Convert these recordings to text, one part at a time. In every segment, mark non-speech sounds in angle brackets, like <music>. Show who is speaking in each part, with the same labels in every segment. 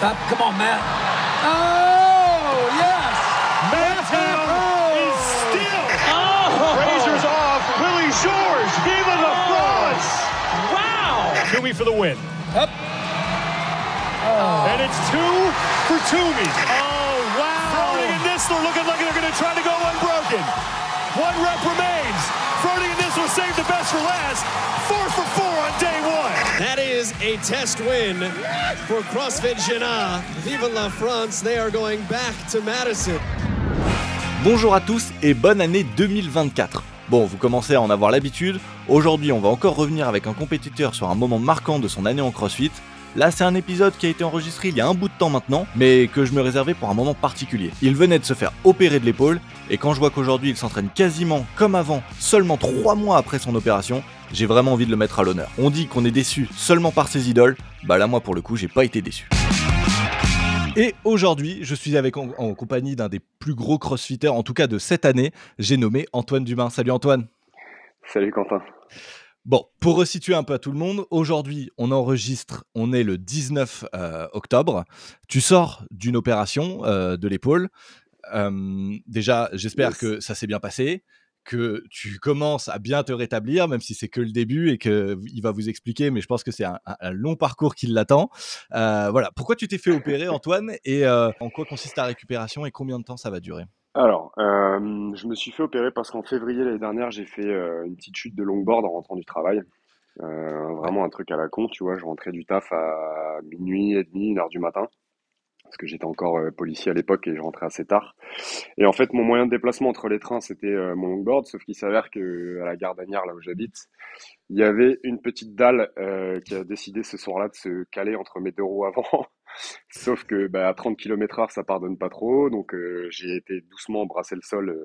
Speaker 1: Up, come on, Matt. Oh, yes.
Speaker 2: Mantown is still. Oh. Razors off. Willie George. Viva la France.
Speaker 1: Wow.
Speaker 2: Toomey for the win.
Speaker 1: Up. Oh.
Speaker 2: And it's two for Toomey. Oh, wow. Froning and Nistler looking like they're going to try to go unbroken. One rep remains. Froning and Nistler saved the best for last. Four for four on day one.
Speaker 3: That is a test win for CrossFit Jena. Vive la France. They are going back to Madison.
Speaker 4: Bonjour à tous et bonne année 2024. Bon, vous commencez à en avoir l'habitude. Aujourd'hui, on va encore revenir avec un compétiteur sur un moment marquant de son année en CrossFit. Là, c'est un épisode qui a été enregistré il y a un bout de temps maintenant, mais que je me réservais pour un moment particulier. Il venait de se faire opérer de l'épaule, et quand je vois qu'aujourd'hui il s'entraîne quasiment comme avant, seulement 3 mois après son opération, j'ai vraiment envie de le mettre à l'honneur. On dit qu'on est déçu seulement par ses idoles, bah là moi pour le coup j'ai pas été déçu. Et aujourd'hui, je suis avec en, compagnie d'un des plus gros crossfitters, en tout cas de cette année, j'ai nommé Antoine Dumas. Salut Antoine
Speaker 5: Salut Quentin.
Speaker 4: Bon, pour resituer un peu à tout le monde, aujourd'hui, on enregistre, on est le 19 euh, octobre. Tu sors d'une opération euh, de l'épaule. Euh, déjà, j'espère
Speaker 5: Yes.
Speaker 4: que ça s'est bien passé, que tu commences à bien te rétablir, même si c'est que le début et qu'il va vous expliquer, mais je pense que c'est un, un- long parcours qui l'attend. Voilà, pourquoi tu t'es fait opérer, Antoine, et en quoi consiste ta récupération et combien de temps ça va durer?
Speaker 5: Alors, euh, je me suis fait opérer parce qu'en février l'année dernière, j'ai fait euh, une petite chute de longboard en rentrant du travail. Euh, vraiment un truc à la con, tu vois. Je rentrais du taf à minuit et demi, une heure du matin, parce que j'étais encore euh, policier à l'époque et je rentrais assez tard. Et en fait, mon moyen de déplacement entre les trains, c'était euh, mon longboard, sauf qu'il s'avère que à la gare d'Anières, là où j'habite, il y avait une petite dalle euh, qui a décidé ce soir-là de se caler entre mes deux roues avant. <laughs> Sauf que bah, à 30 km heure, ça pardonne pas trop. Donc j'ai été doucement brasser le sol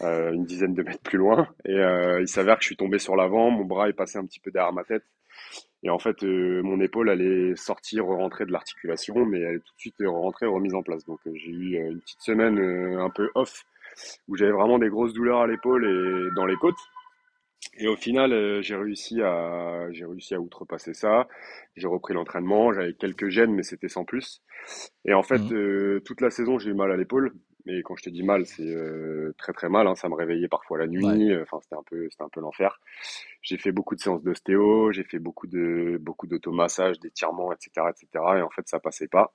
Speaker 5: une dizaine de mètres plus loin. Et il s'avère que je suis tombé sur l'avant, mon bras est passé un petit peu derrière ma tête. Et en fait, euh, mon épaule, elle est sortie, re-rentrée de l'articulation, mais elle est tout de suite rentrée, remise en place. Donc euh, j'ai eu euh, une petite semaine un peu off, où j'avais vraiment des grosses douleurs à l'épaule et dans les côtes. Et au final, j'ai réussi à, j'ai réussi à outrepasser ça. J'ai repris l'entraînement, j'avais quelques gènes, mais c'était sans plus. Et en fait, euh, toute la saison, j'ai eu mal à l'épaule. Mais quand je te dis mal, c'est euh, très très mal. hein. Ça me réveillait parfois la nuit. Enfin, c'était un peu, c'était un peu l'enfer. J'ai fait beaucoup de séances d'ostéo, j'ai fait beaucoup de beaucoup d'automassage, d'étirements, etc., etc. Et en fait, ça passait pas.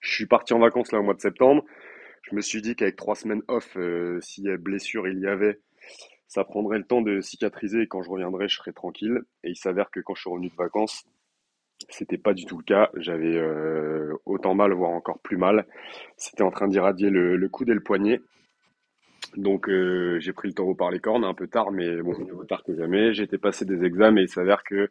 Speaker 5: Je suis parti en vacances là au mois de septembre. Je me suis dit qu'avec trois semaines off, euh, si blessure il y avait, ça prendrait le temps de cicatriser et quand je reviendrai, je serai tranquille. Et il s'avère que quand je suis revenu de vacances, c'était pas du tout le cas. J'avais euh, autant mal, voire encore plus mal. C'était en train d'irradier le, le coude et le poignet. Donc euh, j'ai pris le taureau par les cornes un peu tard, mais bon, mieux tard que jamais. Été passer des examens et il s'avère que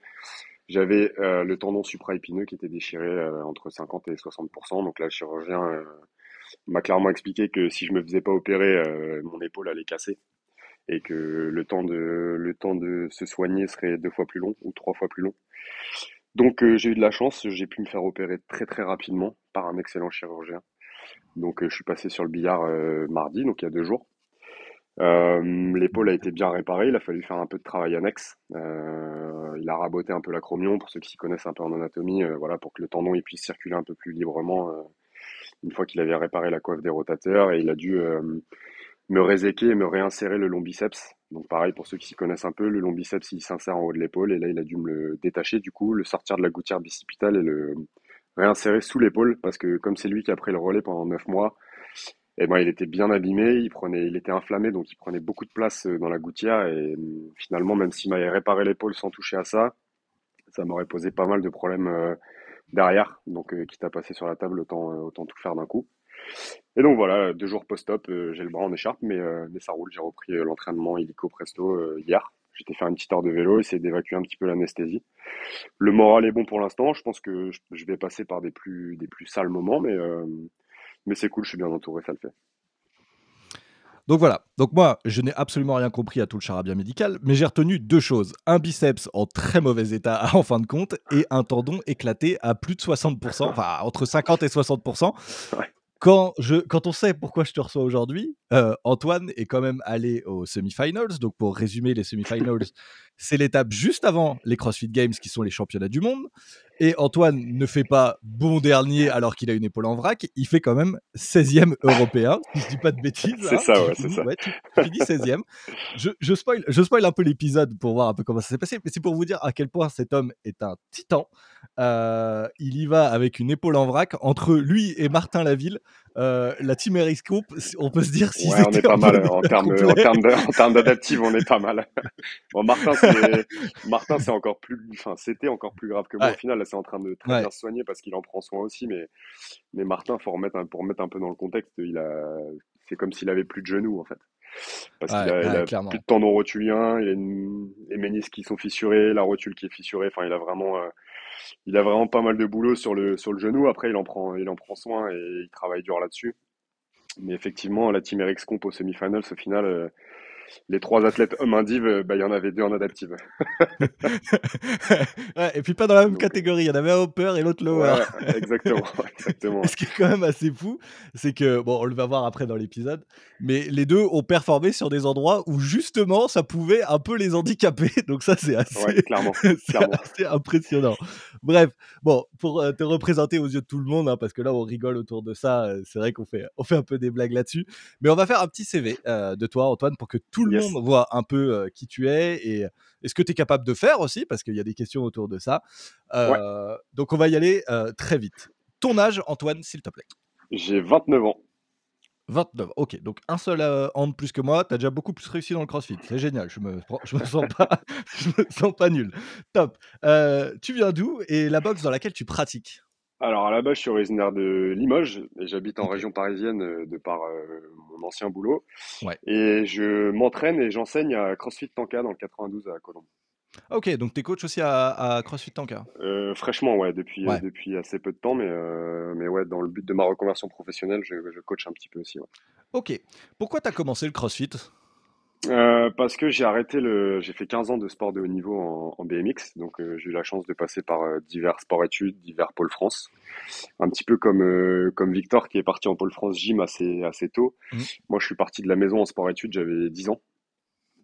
Speaker 5: j'avais euh, le tendon supraépineux qui était déchiré euh, entre 50 et 60%. Donc là, le chirurgien euh, m'a clairement expliqué que si je me faisais pas opérer, euh, mon épaule allait casser et que le temps de le temps de se soigner serait deux fois plus long ou trois fois plus long. Donc euh, j'ai eu de la chance, j'ai pu me faire opérer très très rapidement par un excellent chirurgien. Donc euh, je suis passé sur le billard euh, mardi, donc il y a deux jours. L'épaule a été bien réparée, il a fallu faire un peu de travail annexe. Il a raboté un peu l'acromion pour ceux qui s'y connaissent un peu en anatomie, voilà, pour que le tendon puisse circuler un peu plus librement une fois qu'il avait réparé la coiffe des rotateurs et il a dû me réséquer et me réinsérer le long biceps. Donc pareil pour ceux qui s'y connaissent un peu, le long biceps il s'insère en haut de l'épaule et là il a dû me le détacher du coup, le sortir de la gouttière bicipitale et le réinsérer sous l'épaule parce que comme c'est lui qui a pris le relais pendant neuf mois, et ben il était bien abîmé, il prenait, il était inflammé donc il prenait beaucoup de place euh, dans la gouttière et euh, finalement même s'il m'avait réparé l'épaule sans toucher à ça, ça m'aurait posé pas mal de problèmes euh, derrière. Donc euh, quitte à passer sur la table, autant, autant tout faire d'un coup. Et donc voilà, deux jours post-op, euh, j'ai le bras en écharpe, mais, euh, mais ça roule. J'ai repris euh, l'entraînement illico presto hier. J'étais faire une petite heure de vélo, essayer d'évacuer un petit peu l'anesthésie. Le moral est bon pour l'instant. Je pense que je, vais passer par des plus, des plus sales moments, mais, mais c'est cool, je suis bien entouré, ça le fait.
Speaker 4: Donc voilà, donc moi je n'ai absolument rien compris à tout le charabia médical, mais j'ai retenu deux choses. Un biceps en très mauvais état <laughs> en fin de compte et un tendon éclaté à plus de 60%, enfin entre 50 et 60%.
Speaker 5: Ouais.
Speaker 4: Quand, je, quand on sait pourquoi je te reçois aujourd'hui, euh, Antoine est quand même allé aux semi-finals. Donc pour résumer les semi-finals, <laughs> c'est l'étape juste avant les CrossFit Games qui sont les championnats du monde. Et Antoine ne fait pas bon dernier alors qu'il a une épaule en vrac, il fait quand même 16e européen, si je dis pas de bêtises.
Speaker 5: C'est
Speaker 4: hein,
Speaker 5: ça,
Speaker 4: tu
Speaker 5: ouais, c'est ça.
Speaker 4: ouais, tu finis 16e. Je, je, spoil, je spoil un peu l'épisode pour voir un peu comment ça s'est passé, mais c'est pour vous dire à quel point cet homme est un titan. Euh, il y va avec une épaule en vrac. Entre lui et Martin Laville, euh, la team Eriscope, on peut se dire si
Speaker 5: Ouais, on est pas mal en termes en termes d'adaptive, on est pas mal. <laughs> Bon, Martin, c'est Martin, c'est encore plus, enfin, c'était encore plus grave que moi
Speaker 4: Ouais.
Speaker 5: au final. Là, c'est en train de très
Speaker 4: Ouais.
Speaker 5: bien se soigner parce qu'il en prend soin aussi. Mais, mais Martin, faut remettre un, pour remettre un peu dans le contexte, il a, c'est comme s'il avait plus de genoux en fait. Parce qu'il a, il a plus de tendons rotuliens, il a une, les ménisques qui sont fissurés, la rotule qui est fissurée. Enfin, il a vraiment, euh, il a vraiment pas mal de boulot sur le sur le genou. Après, il en prend, il en prend soin et il travaille dur là-dessus. Mais effectivement, la team RX Comp au semi-finals, au final, euh, les trois athlètes hommes indiv, euh, bah, il y en avait deux en adaptive. <laughs>
Speaker 4: ouais, et puis pas dans la même
Speaker 5: Donc,
Speaker 4: catégorie. Il y en avait un upper et l'autre lower.
Speaker 5: Ouais, exactement, <laughs> <laughs> exactement.
Speaker 4: Ce qui est quand même assez fou, c'est que, bon, on le va voir après dans l'épisode, mais les deux ont performé sur des endroits où justement ça pouvait un peu les handicaper. Donc ça, c'est assez,
Speaker 5: Ouais, clairement,
Speaker 4: c'est
Speaker 5: clairement.
Speaker 4: assez impressionnant. Bref, bon, pour euh, te représenter aux yeux de tout le monde, hein, parce que là on rigole autour de ça, euh, c'est vrai qu'on fait, on fait un peu des blagues là-dessus, mais on va faire un petit CV euh, de toi, Antoine, pour que tout le
Speaker 5: Yes.
Speaker 4: monde voit un peu euh, qui tu es et, et ce que tu es capable de faire aussi, parce qu'il y a des questions autour de ça. Euh, Donc on va y aller très vite. Ton âge, Antoine, s'il te plaît?
Speaker 5: J'ai 29 ans.
Speaker 4: 29, ok, donc un seul an de plus que moi, t'as déjà beaucoup plus réussi dans le crossfit, c'est génial, je me, <laughs> je me, sens, pas, je me sens pas nul. Top. Tu viens d'où et la boxe dans laquelle tu pratiques?
Speaker 5: Alors à la base, je suis originaire de Limoges et j'habite en région parisienne euh, de par euh, mon ancien boulot.
Speaker 4: Ouais.
Speaker 5: Et je m'entraîne et j'enseigne à CrossFit Tanka dans le 92 à Colombe.
Speaker 4: Ok, donc t'es coach aussi à, à CrossFit Tanka?
Speaker 5: Euh, fraîchement, ouais, depuis,
Speaker 4: Ouais.
Speaker 5: euh, depuis assez peu de temps, mais, mais ouais, dans le but de ma reconversion professionnelle, je, je coach un petit peu aussi. ouais.
Speaker 4: Ok, pourquoi t'as commencé le CrossFit?
Speaker 5: Euh, parce que j'ai arrêté le, j'ai fait 15 ans de sport de haut niveau en, en BMX, donc euh, j'ai eu la chance de passer par euh, divers sports-études, divers pôles France, un petit peu comme comme Victor qui est parti en pôle France gym assez assez tôt.
Speaker 4: Mhm.
Speaker 5: Moi, je suis parti de la maison en sport-études, j'avais 10 ans,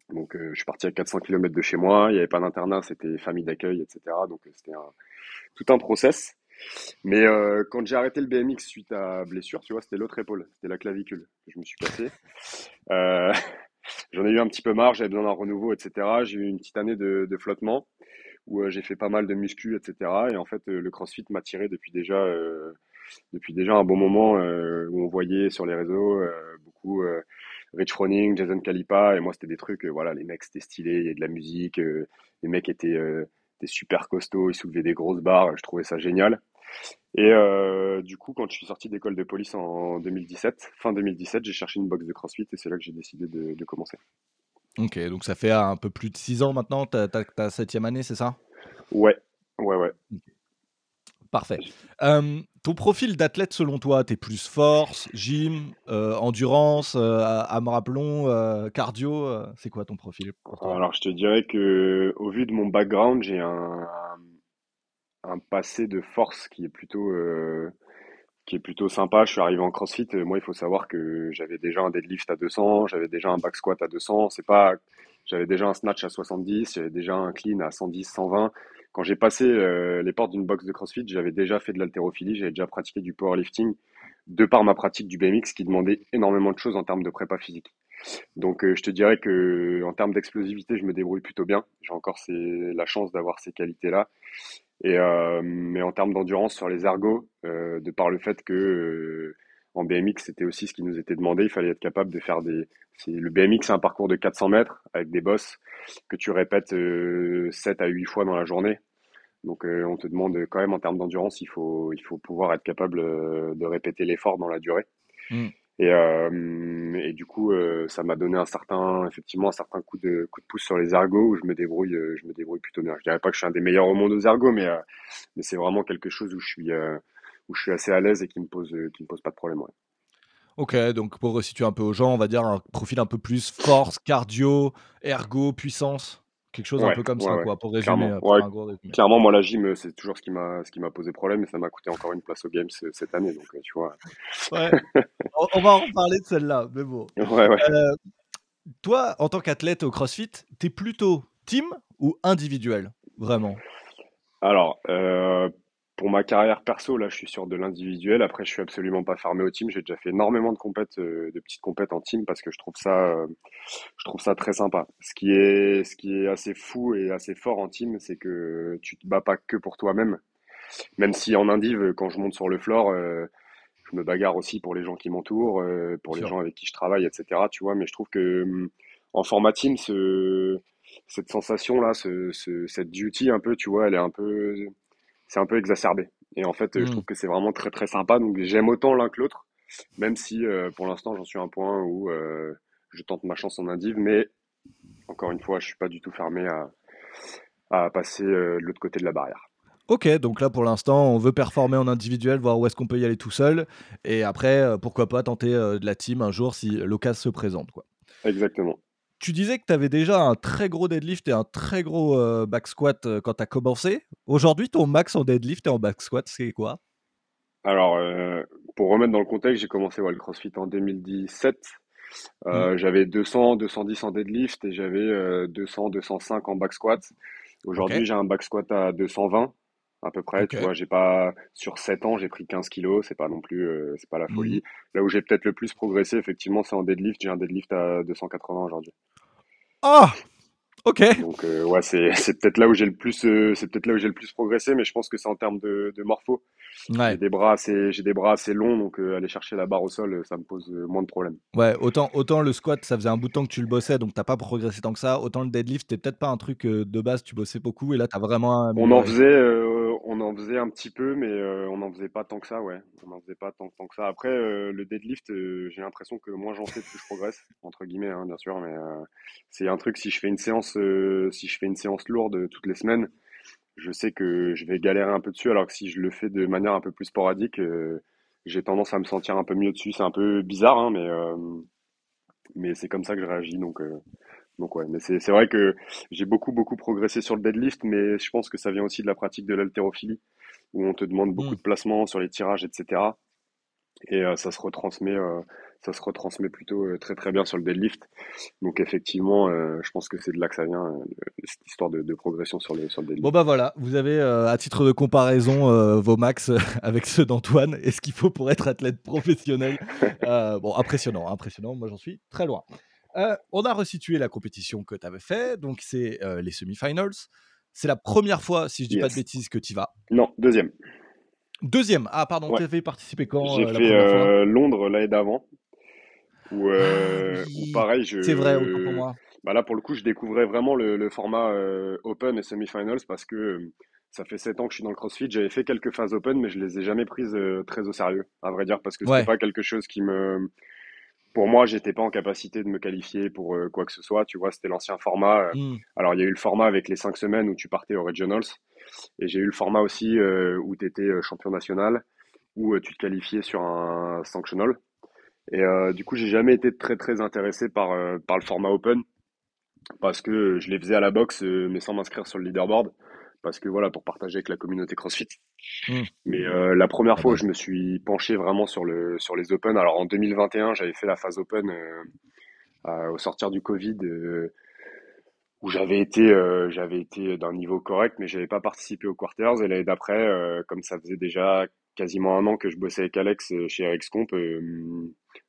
Speaker 5: donc je suis parti à 400 km de chez moi. Il n'y avait pas d'internat, c'était famille d'accueil, etc. Donc c'était un, tout un process. Mais euh, quand j'ai arrêté le BMX suite à blessure, tu vois, c'était l'autre épaule, c'était la clavicule que je me suis cassé. Euh, <laughs> J'en ai eu un petit peu marre, j'avais besoin d'un renouveau, etc. J'ai eu une petite année de, flottement où euh, j'ai fait pas mal de muscu, etc. Et en fait, euh, le CrossFit m'a tiré depuis déjà, euh, depuis déjà un bon moment où on voyait sur les réseaux beaucoup Rich Froning, Jason Kalipa. Et moi, c'était des trucs, voilà, les mecs, c'était stylé, il y a de la musique, les mecs étaient, étaient super costauds, ils soulevaient des grosses barres, je trouvais ça génial. Et euh, du coup, quand je suis sorti d'école de police en 2017, fin 2017, j'ai cherché une box de CrossFit et c'est là que j'ai décidé de, de commencer.
Speaker 4: Ok, donc ça fait un peu plus de 6 ans maintenant, ta septième année, c'est ça?
Speaker 5: Ouais, ouais, ouais.
Speaker 4: Parfait. Euh, ton profil d'athlète selon toi, t'es plus force, gym, euh, endurance, à rappelons, euh, cardio, c'est quoi ton profil
Speaker 5: Alors, je te dirais que au vu de mon background, j'ai un, un passé de force qui est plutôt euh, qui est plutôt sympa. Je suis arrivé en CrossFit. Moi, il faut savoir que j'avais déjà un deadlift à 200, j'avais déjà un back squat à 200. C'est pas, j'avais déjà un snatch à 70, j'avais déjà un clean à 110, 120. Quand j'ai passé euh, les portes d'une box de CrossFit, j'avais déjà fait de l'haltérophilie, j'avais déjà pratiqué du powerlifting, de par ma pratique du BMX qui demandait énormément de choses en termes de prépa physique. Donc, euh, je te dirais que en termes d'explosivité, je me débrouille plutôt bien. J'ai encore la chance d'avoir ces qualités-là. Et euh, mais en termes d'endurance sur les ergos, euh, de par le fait que en BMX c'était aussi ce qui nous était demandé, il fallait être capable de faire des. Le BMX c'est un parcours de 400 mètres avec des bosses que tu répètes euh, 7 à 8 fois dans la journée. Donc on te demande quand même en termes d'endurance, il faut il faut pouvoir être capable de répéter l'effort dans la durée.
Speaker 4: Mm.
Speaker 5: Et, euh, et du coup, euh, ça m'a donné un certain, effectivement, un certain coup de, coup de pouce sur les ergos où je me débrouille, euh, je me débrouille plutôt bien. Je dirais pas que je suis un des meilleurs au monde aux ergos, mais, mais c'est vraiment quelque chose où je suis, où je suis assez à l'aise et qui me pose, qui me pose pas de problème.
Speaker 4: Ok, donc pour resituer un peu aux gens, on va dire un profil un peu plus force, cardio, ergo, puissance, quelque chose un peu comme
Speaker 5: ouais,
Speaker 4: ça,
Speaker 5: ouais,
Speaker 4: quoi, pour résumer.
Speaker 5: clairement.
Speaker 4: euh, pour.
Speaker 5: Clairement, moi, la gym, euh, c'est toujours ce qui m'a, ce qui m'a posé problème et ça m'a coûté encore une place au Games euh, cette année. Donc, tu vois. <laughs>
Speaker 4: On, on va en reparler de celle-là, mais bon. Euh, toi, en tant qu'athlète au CrossFit, t'es plutôt team ou individuel, vraiment?
Speaker 5: Alors, euh, ma carrière perso, là, je suis sur de l'individuel. Après, je suis absolument pas fermé au team. J'ai déjà fait énormément de compètes, euh, de petites compètes en team parce que je trouve ça, euh, je trouve ça très sympa. Ce qui est, ce qui est assez fou et assez fort en team, c'est que tu te bats pas que pour toi-même. Même si en indiv, quand je monte sur le floor, euh, je me bagarre aussi pour les gens qui m'entourent, pour les gens avec qui je travaille, etc. Tu vois, mais je trouve que hum, en format team, ce, cette sensation-là, ce, ce- cette duty un peu, tu vois, elle est un peu, c'est un peu exacerbé. Et en fait, euh, je
Speaker 4: Hmm.
Speaker 5: trouve que c'est vraiment très très sympa. Donc j'aime autant l'un que l'autre, même si euh, pour l'instant j'en suis à un point où euh, je tente ma chance en indiv, mais encore une fois, je suis pas du tout fermé à, à passer euh, de l'autre côté de la barrière.
Speaker 4: Ok, donc là pour l'instant, on veut performer en individuel, voir où est-ce qu'on peut y aller tout seul. Et après, pourquoi pas tenter de la team un jour si l'occasion se présente. Quoi.
Speaker 5: Exactement.
Speaker 4: Tu disais que tu avais déjà un très gros deadlift et un très gros euh, back squat euh, quand tu as commencé. Aujourd'hui, ton max en deadlift et en back squat, c'est quoi?
Speaker 5: Alors, euh, pour remettre dans le contexte, j'ai commencé ouais, le CrossFit en 2017. Euh, J'avais 200, 210 en deadlift et j'avais euh, 200, 205 en back squat. Aujourd'hui, j'ai un back squat à 220 à peu près. Tu vois, j'ai pas sur 7 ans, j'ai pris 15 kilos. C'est pas non plus, euh, c'est pas la folie. Là où j'ai peut-être le plus progressé, effectivement, c'est en deadlift. J'ai un deadlift à 280 aujourd'hui.
Speaker 4: Ah Ok
Speaker 5: Donc euh, ouais, c'est <laughs> c'est peut-être là où j'ai le plus, euh, c'est peut-être là où j'ai le plus progressé, mais je pense que c'est en termes de, de morpho. J'ai des bras assez, j'ai des bras assez longs, donc euh, aller chercher la barre au sol, ça me pose moins de problèmes.
Speaker 4: ouais autant, autant le squat, ça faisait un bout de temps que tu le bossais, donc t'as pas progressé tant que ça. Autant le deadlift, c'était peut-être pas un truc de base, tu bossais beaucoup, et là, t'as vraiment
Speaker 5: On en faisait, on en faisait un petit peu, mais euh, on en faisait pas tant que ça, ouais. On en faisait pas tant, que ça. Après, euh, le deadlift, euh, j'ai l'impression que moins j'en fais, plus je progresse, entre guillemets, hein, bien sûr, mais c'est un truc. Si je fais une séance, si je fais une séance lourde toutes les semaines, je sais que je vais galérer un peu dessus, alors que si je le fais de manière un peu plus sporadique, j'ai tendance à me sentir un peu mieux dessus. C'est un peu bizarre, hein, mais mais c'est comme ça que je réagis, donc. Donc ouais, mais c'est vrai que j'ai beaucoup beaucoup progressé sur le deadlift, mais je pense que ça vient aussi de la pratique de l'haltérophilie, où on te demande beaucoup
Speaker 4: Hmm.
Speaker 5: de placements sur les tirages, etc. Et euh, ça se retransmet, euh, ça se retransmet plutôt euh, très très bien sur le deadlift. Donc effectivement, je pense que c'est de là que ça vient, cette histoire de, de progression sur le sur le deadlift.
Speaker 4: Bon bah voilà, vous avez à titre de comparaison vos max <laughs> avec ceux d'Antoine et ce qu'il faut pour être athlète professionnel. <laughs> Bon, impressionnant, impressionnant, moi j'en suis très loin. Euh, on a resitué la compétition que tu avais fait, donc c'est euh, les semi-finals. C'est la première fois, si je dis pas de bêtises, que tu y vas.
Speaker 5: Non, deuxième.
Speaker 4: Deuxième, ah pardon,
Speaker 5: Ouais.
Speaker 4: tu avais participé quand
Speaker 5: J'ai
Speaker 4: euh,
Speaker 5: fait Londres l'année d'avant, où,
Speaker 4: Ah oui,
Speaker 5: où pareil, je
Speaker 4: C'est vrai, autant pour moi.
Speaker 5: Bah là, pour le coup, je découvrais vraiment le, le format Open et Semi-Finals parce que ça fait 7 ans que je suis dans le CrossFit. J'avais fait quelques phases Open, mais je les ai jamais prises très au sérieux, à vrai dire, parce que c'était
Speaker 4: Ouais.
Speaker 5: pas quelque chose qui me... Pour moi, j'étais pas en capacité de me qualifier pour euh, quoi que ce soit. Tu vois, c'était l'ancien format. euh.
Speaker 4: Hmm.
Speaker 5: Alors, il y a eu le format avec les 5 semaines où tu partais aux Regionals. Et j'ai eu le format aussi euh, où tu étais champion national, où euh, tu te qualifiais sur un sanctional. Et du coup, j'ai jamais été très très intéressé par, par le format Open parce que je les faisais à la boxe, mais sans m'inscrire sur le leaderboard. Parce que voilà, pour partager avec la communauté CrossFit.
Speaker 4: Mm.
Speaker 5: Mais euh, la première
Speaker 4: Ah
Speaker 5: fois où
Speaker 4: bah.
Speaker 5: je me suis penché vraiment sur le sur les Open, alors en 2021, j'avais fait la phase Open euh, au sortir du Covid, euh, où j'avais été j'avais été d'un niveau correct, mais j'avais pas participé aux quarters. Et l'année d'après, comme ça faisait déjà quasiment un an que je bossais avec Alex chez RxComp,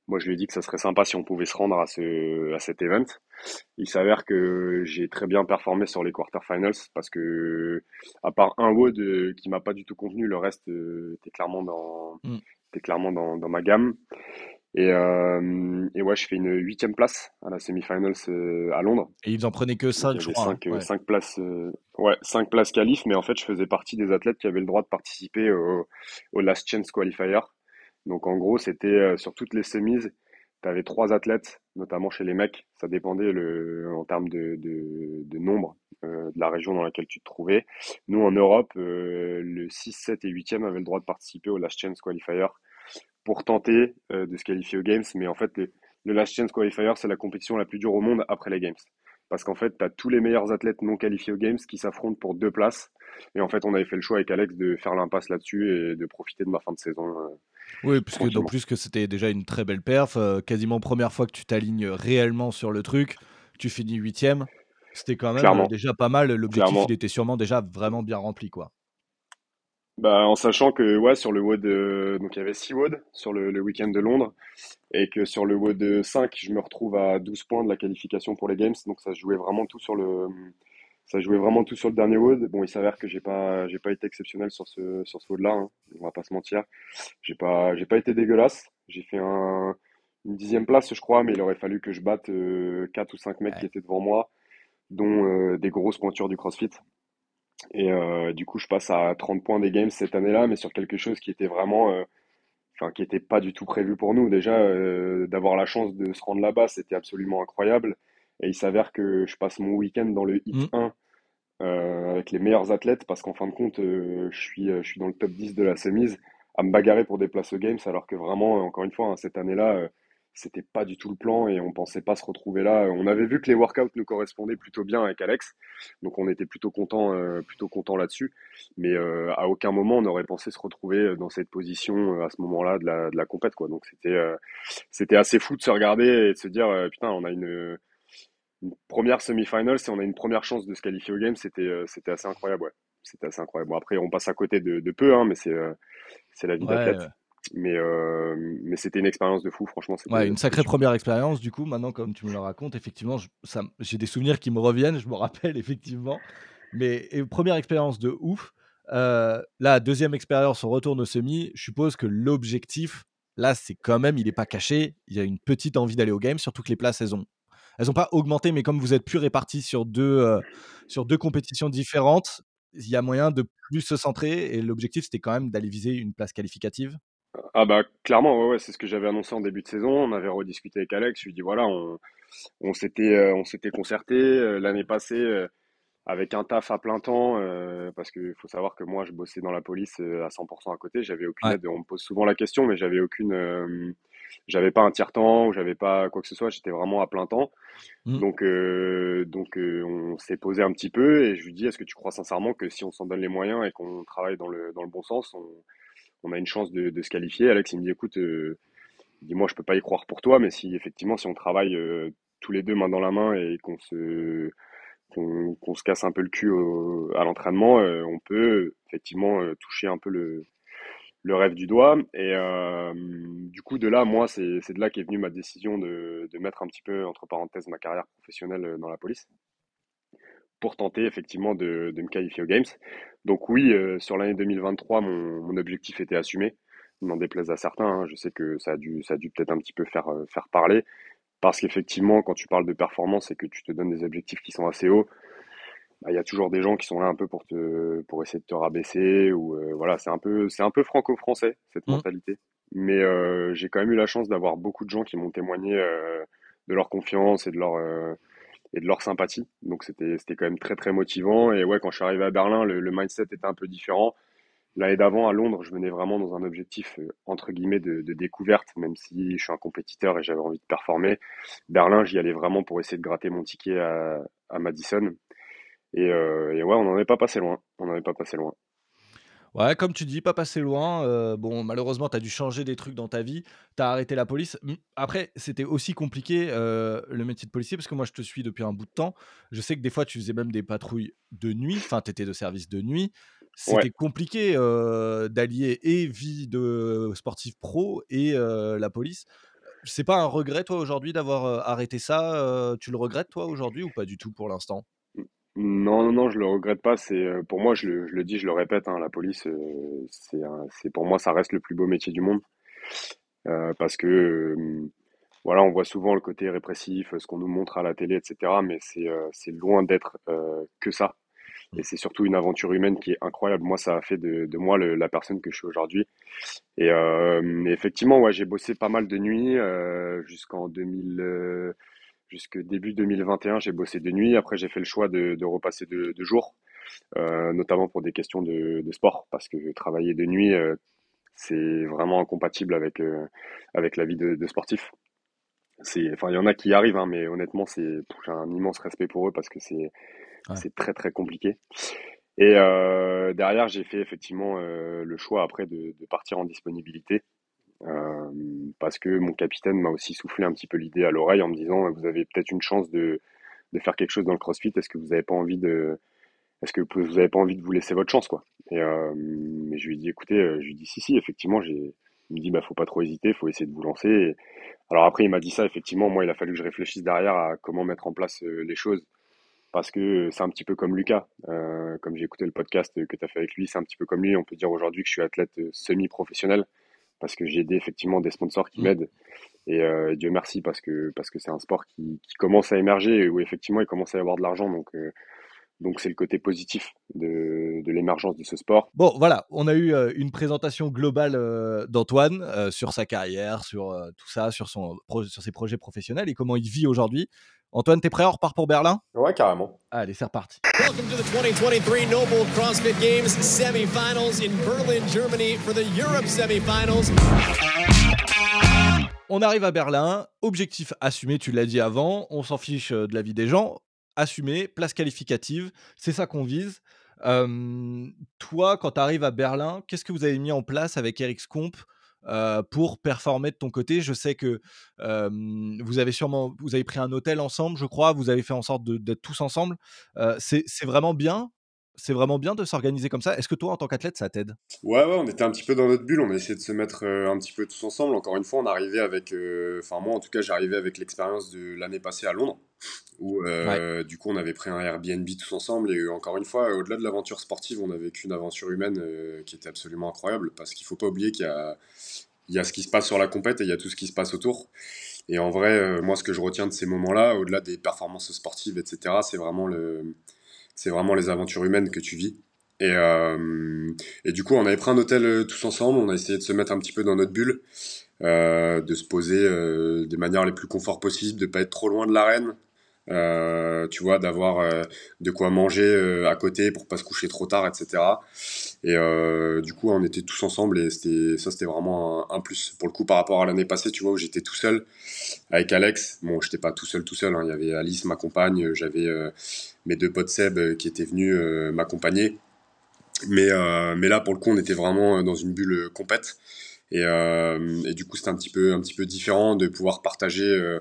Speaker 5: moi je lui ai dit que ça serait sympa si on pouvait se rendre à ce à cet event. Il s'avère que j'ai très bien performé sur les quarterfinals parce que, à part un WOD euh, qui m'a pas du tout convenu, le reste euh, était clairement dans,
Speaker 4: Mm.
Speaker 5: était clairement dans, dans ma gamme. Et, euh, et ouais, je fais une huitième place à la semi-finals euh, à Londres.
Speaker 4: Et ils en prenaient que
Speaker 5: Donc,
Speaker 4: 5,
Speaker 5: il y
Speaker 4: je crois. hein.
Speaker 5: cinq, euh,
Speaker 4: Ouais.
Speaker 5: places, euh, ouais, cinq places qualif, mais en fait, je faisais partie des athlètes qui avaient le droit de participer au, au Last Chance Qualifier. Donc, en gros, c'était euh, sur toutes les semis, tu avais trois athlètes, notamment chez les mecs. Ça dépendait en termes de, nombre euh, de la région dans laquelle tu te trouvais. Nous, en Europe, euh, le 6, 7 et 8e avaient le droit de participer au Last Chance Qualifier pour tenter de se qualifier aux Games. Mais en fait, le, le Last Chance Qualifier, c'est la compétition la plus dure au monde après les Games. Parce qu'en fait, tu as tous les meilleurs athlètes non qualifiés aux Games qui s'affrontent pour deux places. Et en fait, on avait fait le choix avec Alex de faire l'impasse là-dessus et de profiter de ma fin de saison. euh.
Speaker 4: Oui, puisque d'autant plus que c'était déjà une très belle perf, euh, quasiment première fois que tu t'alignes réellement sur le truc, tu finis huitième, c'était quand même euh, déjà pas mal. L'objectif, il était sûrement déjà vraiment bien rempli, quoi.
Speaker 5: Bah, en sachant que ouais, sur le WOD, euh, donc il y avait 6 WOD sur le, le week-end de Londres, et que sur le WOD 5, je me retrouve à 12 points de la qualification pour les Games, donc ça jouait vraiment tout sur le, ça jouait vraiment tout sur le dernier WOD. Bon, il s'avère que j'ai pas, j'ai pas été exceptionnel sur ce, sur ce WOD-là, hein, on va pas se mentir. J'ai pas, j'ai pas été dégueulasse. J'ai fait un, une dixième place, je crois, mais il aurait fallu que je batte euh, 4 ou 5 mecs qui étaient devant moi, dont euh, des grosses pointures du CrossFit. Et euh, du coup, je passe à 30 points des games cette année-là, mais sur quelque chose qui était vraiment, euh, enfin, qui était pas du tout prévu pour nous. Déjà, euh, d'avoir la chance de se rendre là-bas, c'était absolument incroyable. Et il s'avère que je passe mon week-end dans le
Speaker 4: Mm.
Speaker 5: hit 1 euh, avec les meilleurs athlètes, parce qu'en fin de compte, euh, je suis, je suis dans le top 10 de la semise, à me bagarrer pour des places aux games, alors que vraiment, encore une fois, hein, cette année-là, c'était pas du tout le plan et on pensait pas se retrouver là. On avait vu que les workouts nous correspondaient plutôt bien avec Alex, donc on était plutôt content, euh, plutôt content là-dessus. Mais euh, à aucun moment on n'aurait pensé se retrouver dans cette position euh, à ce moment-là de la, de la compète, quoi. Donc c'était, euh, c'était assez fou de se regarder et de se dire, euh, putain, on a une, une première semi-finals et on a une première chance de se qualifier au game. C'était, euh, c'était assez incroyable, ouais. C'était assez incroyable. Bon, après, on passe à côté de, de peu, hein, mais c'est, euh, c'est la vie
Speaker 4: Ouais,
Speaker 5: d'athlète. Mais, euh, mais c'était une expérience de fou, franchement,
Speaker 4: Ouais, une sacrée première expérience, du coup, maintenant, comme tu me le racontes, effectivement, j'ai des souvenirs qui me reviennent, je me <laughs> rappelle, effectivement. Mais et première expérience de ouf. Euh, là, deuxième expérience, on retourne au semi. Je suppose que l'objectif, là, c'est quand même, il n'est pas caché. Il y a une petite envie d'aller au game, surtout que les places, elles ont, elles ont pas augmenté, mais comme vous êtes plus répartis sur deux, euh, sur deux compétitions différentes, il y a moyen de plus se centrer. Et l'objectif, c'était quand même d'aller viser une place qualificative.
Speaker 5: Ah bah clairement, ouais, ouais, c'est ce que j'avais annoncé en début de saison. On avait rediscuté avec Alex. Je lui ai dit voilà, on, on s'était, euh, on s'était concerté euh, l'année passée euh, avec un taf à plein temps parce qu'il faut savoir que moi je bossais dans la police à 100% à côté. J'avais aucune
Speaker 4: Ouais.
Speaker 5: aide. On me pose souvent la question, mais j'avais aucune, j'avais pas un tiers-temps ou j'avais pas quoi que ce soit. J'étais vraiment à plein temps.
Speaker 4: Mm.
Speaker 5: Donc, donc on s'est posé un petit peu et je lui dis est-ce que tu crois sincèrement que si on s'en donne les moyens et qu'on travaille dans le, dans le bon sens, on, on a une chance de, se qualifier. Alex, il me dit, écoute, euh, il dit, moi, je peux pas y croire pour toi, mais si effectivement, si on travaille euh, tous les deux main dans la main et qu'on se, qu'on, se casse un peu le cul à l'entraînement, euh, on peut effectivement toucher un peu le, rêve du doigt. Et du coup, de là, moi, c'est, de là qu'est venue ma décision de, mettre un petit peu, entre parenthèses, ma carrière professionnelle dans la police pour tenter effectivement de, de me qualifier aux Games. Donc oui, euh, sur l'année 2023, mon, mon objectif était assumé. N'en déplaise à certains, hein, je sais que ça a dû, ça a dû peut-être un petit peu faire, euh, faire parler, parce qu'effectivement, quand tu parles de performance et que tu te donnes des objectifs qui sont assez hauts, bah, il y a toujours des gens qui sont là un peu pour te, pour essayer de te rabaisser ou euh, voilà, c'est un peu, c'est un peu franco-français cette
Speaker 4: Mm.
Speaker 5: mentalité. Mais j'ai quand même eu la chance d'avoir beaucoup de gens qui m'ont témoigné de leur confiance et de leur, et de leur sympathie. Donc c'était quand même très très motivant. Et ouais, quand je suis arrivé à Berlin, le, le mindset était un peu différent. L'année d'avant, à Londres, je venais vraiment dans un objectif euh, entre guillemets de, de découverte, même si je suis un compétiteur et j'avais envie de performer. Berlin, j'y allais vraiment pour essayer de gratter mon ticket à, à Madison. Et, euh, et ouais, on n'en est pas passé loin. On n'en est pas passé loin.
Speaker 4: Ouais, comme tu dis, pas passé loin. euh, bon, malheureusement, tu as dû changer des trucs dans ta vie. Tu as arrêté la police. Mm, Après, c'était aussi compliqué euh, le métier de policier parce que moi, je te suis depuis un bout de temps. Je sais que des fois, tu faisais même des patrouilles de nuit. Enfin, tu étais de service de nuit.
Speaker 5: Ouais.
Speaker 4: C'était compliqué euh, d'allier et vie de sportif pro et euh, la police. C'est pas un regret, toi, aujourd'hui, d'avoir euh, arrêté ça euh, Tu le regrettes, toi, aujourd'hui, ou pas du tout pour l'instant?
Speaker 5: Non, non, non, je le regrette pas. C'est euh, pour moi, je le, dis, je le répète, hein, la police, euh, c'est, pour moi, ça reste le plus beau métier du monde Euh, parce que voilà, on voit souvent le côté répressif, ce qu'on nous montre à la télé, etc. Mais c'est euh, c'est loin d'être que ça. Et c'est surtout une aventure humaine qui est incroyable. Moi, ça a fait de, de moi la personne que je suis aujourd'hui. Et effectivement, ouais, j'ai bossé pas mal de nuits jusqu'en 2000, euh, jusque début 2021. J'ai bossé de nuit. Après, j'ai fait le choix de, de repasser de, de jour, euh, notamment pour des questions de, de sport, parce que travailler de nuit, euh, c'est vraiment incompatible avec euh, avec la vie de, de sportif. Enfin, il y en a qui y arrivent, hein, mais honnêtement, c'est, j'ai un immense respect pour eux parce que c'est
Speaker 4: Ouais.
Speaker 5: très très compliqué. Et derrière, j'ai fait effectivement le choix après de, de partir en disponibilité euh, parce que mon capitaine m'a aussi soufflé un petit peu l'idée à l'oreille en me disant vous avez peut-être une chance de, faire quelque chose dans le CrossFit. Est-ce que vous n'avez pas envie de est-ce que vous n'avez pas envie de vous laisser votre chance, quoi Et mais je lui ai dit, écoutez, je lui ai dit, si, si, effectivement, j'ai. Il me dit, bah, faut pas trop hésiter, faut essayer de vous lancer. Alors après, il m'a dit ça, effectivement, moi, il a fallu que je réfléchisse derrière à comment mettre en place les choses parce que c'est un petit peu comme Lucas. Euh, comme j'ai écouté le podcast que tu as fait avec lui, c'est un petit peu comme lui. On peut dire aujourd'hui que je suis athlète semi-professionnel parce que j'ai aidé effectivement des sponsors qui mmh. m'aident. Et euh, Dieu merci parce que parce que c'est un sport qui, qui, commence à émerger et où effectivement il commence à y avoir de l'argent. Donc euh, donc c'est le côté positif de, de l'émergence de ce sport.
Speaker 4: Bon, voilà, on a eu une présentation globale d'Antoine sur sa carrière, sur tout ça, sur, son, sur ses projets professionnels et comment il vit aujourd'hui. Antoine, t'es prêt? On repart pour Berlin?
Speaker 5: Ouais, carrément.
Speaker 4: Allez, c'est reparti.
Speaker 3: Welcome to the 2023 Noble CrossFit Games semifinals in Berlin, Germany for the Europe semifinals.
Speaker 4: On arrive à Berlin, objectif assumé, tu l'as dit avant, on s'en fiche euh, de la vie des gens, assumé, place qualificative, c'est ça qu'on vise. toi, quand tu arrives à Berlin, qu'est-ce que vous avez mis en place avec Eric Scomp pour performer de ton côté? Je sais que vous avez sûrement, vous avez pris un hôtel ensemble, je crois. Vous avez fait en sorte d'être tous ensemble. c'est vraiment bien. C'est vraiment bien de s'organiser comme ça. Est-ce que toi, en tant qu'athlète, ça t'aide?
Speaker 5: Ouais, ouais, on était un petit peu dans notre bulle. On a essayé de se mettre un petit peu tous ensemble. Encore une fois, on arrivait avec. Enfin, moi, en tout cas, j'arrivais avec l'expérience de l'année passée à Londres, où du coup, on avait pris un Airbnb tous ensemble. Et encore une fois, au-delà de l'aventure sportive, on a vécu une aventure humaine qui était absolument incroyable. Parce qu'il faut pas oublier qu'il y a il y a ce qui se passe sur la compète et il y a tout ce qui se passe autour. Et en vrai, euh, moi, ce que je retiens de ces moments-là, au-delà des performances sportives, etc., c'est vraiment, le, c'est vraiment les aventures humaines que tu vis. Et, euh, du coup, on avait pris un hôtel euh, tous ensemble, on a essayé de se mettre un petit peu dans notre bulle, de se poser des manières les plus confort possibles, de pas être trop loin de l'arène, euh, tu vois, d'avoir euh, de quoi manger euh, à côté pour pas se coucher trop tard, etc. Et du coup, on était tous ensemble et c'était ça, c'était vraiment un, plus. Pour le coup, par rapport à l'année passée, tu vois, où j'étais tout seul avec Alex. Bon, j'étais pas tout seul, tout seul. Hein. Il y avait Alice, ma compagne, j'avais mes deux potes Seb qui étaient venus m'accompagner. Mais, mais là, pour le coup, on était vraiment dans une bulle complète. Et, et du coup, c'était un petit peu, un petit peu différent de pouvoir partager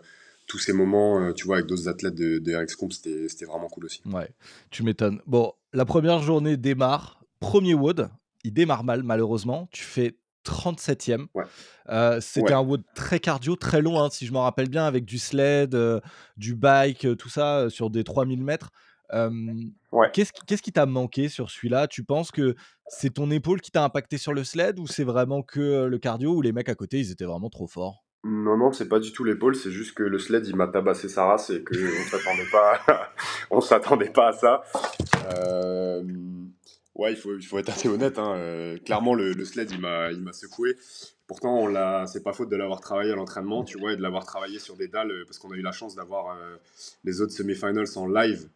Speaker 5: tous ces moments, euh, tu vois, avec d'autres athlètes de, de c'était vraiment cool aussi.
Speaker 4: Ouais, tu m'étonnes. Bon, la première journée démarre. Premier WOD, il démarre mal, malheureusement. Tu fais 37e.
Speaker 5: Ouais.
Speaker 4: Euh, c'était un WOD très cardio, très long, hein, si je me rappelle bien, avec du sled, euh, du bike, tout ça, sur des 3000 mètres.
Speaker 5: Ouais.
Speaker 4: Qu'est-ce qui t'a manqué sur celui-là? Tu penses que c'est ton épaule qui t'a impacté sur le sled ou c'est vraiment que le cardio ou les mecs à côté, ils étaient vraiment trop forts?
Speaker 5: Non, non, c'est pas du tout l'épaule, c'est juste que le sled il m'a tabassé sa race et qu'on s'attendait pas, <laughs> on s'attendait pas à ça. Euh, ouais, il faut, il faut être assez honnête. Hein. Euh, clairement, le, le, sled il m'a, il m'a secoué. Pourtant, on l'a, c'est pas faute de l'avoir travaillé à l'entraînement, tu vois, et de l'avoir travaillé sur des dalles parce qu'on a eu la chance d'avoir euh, les autres semi-finals en live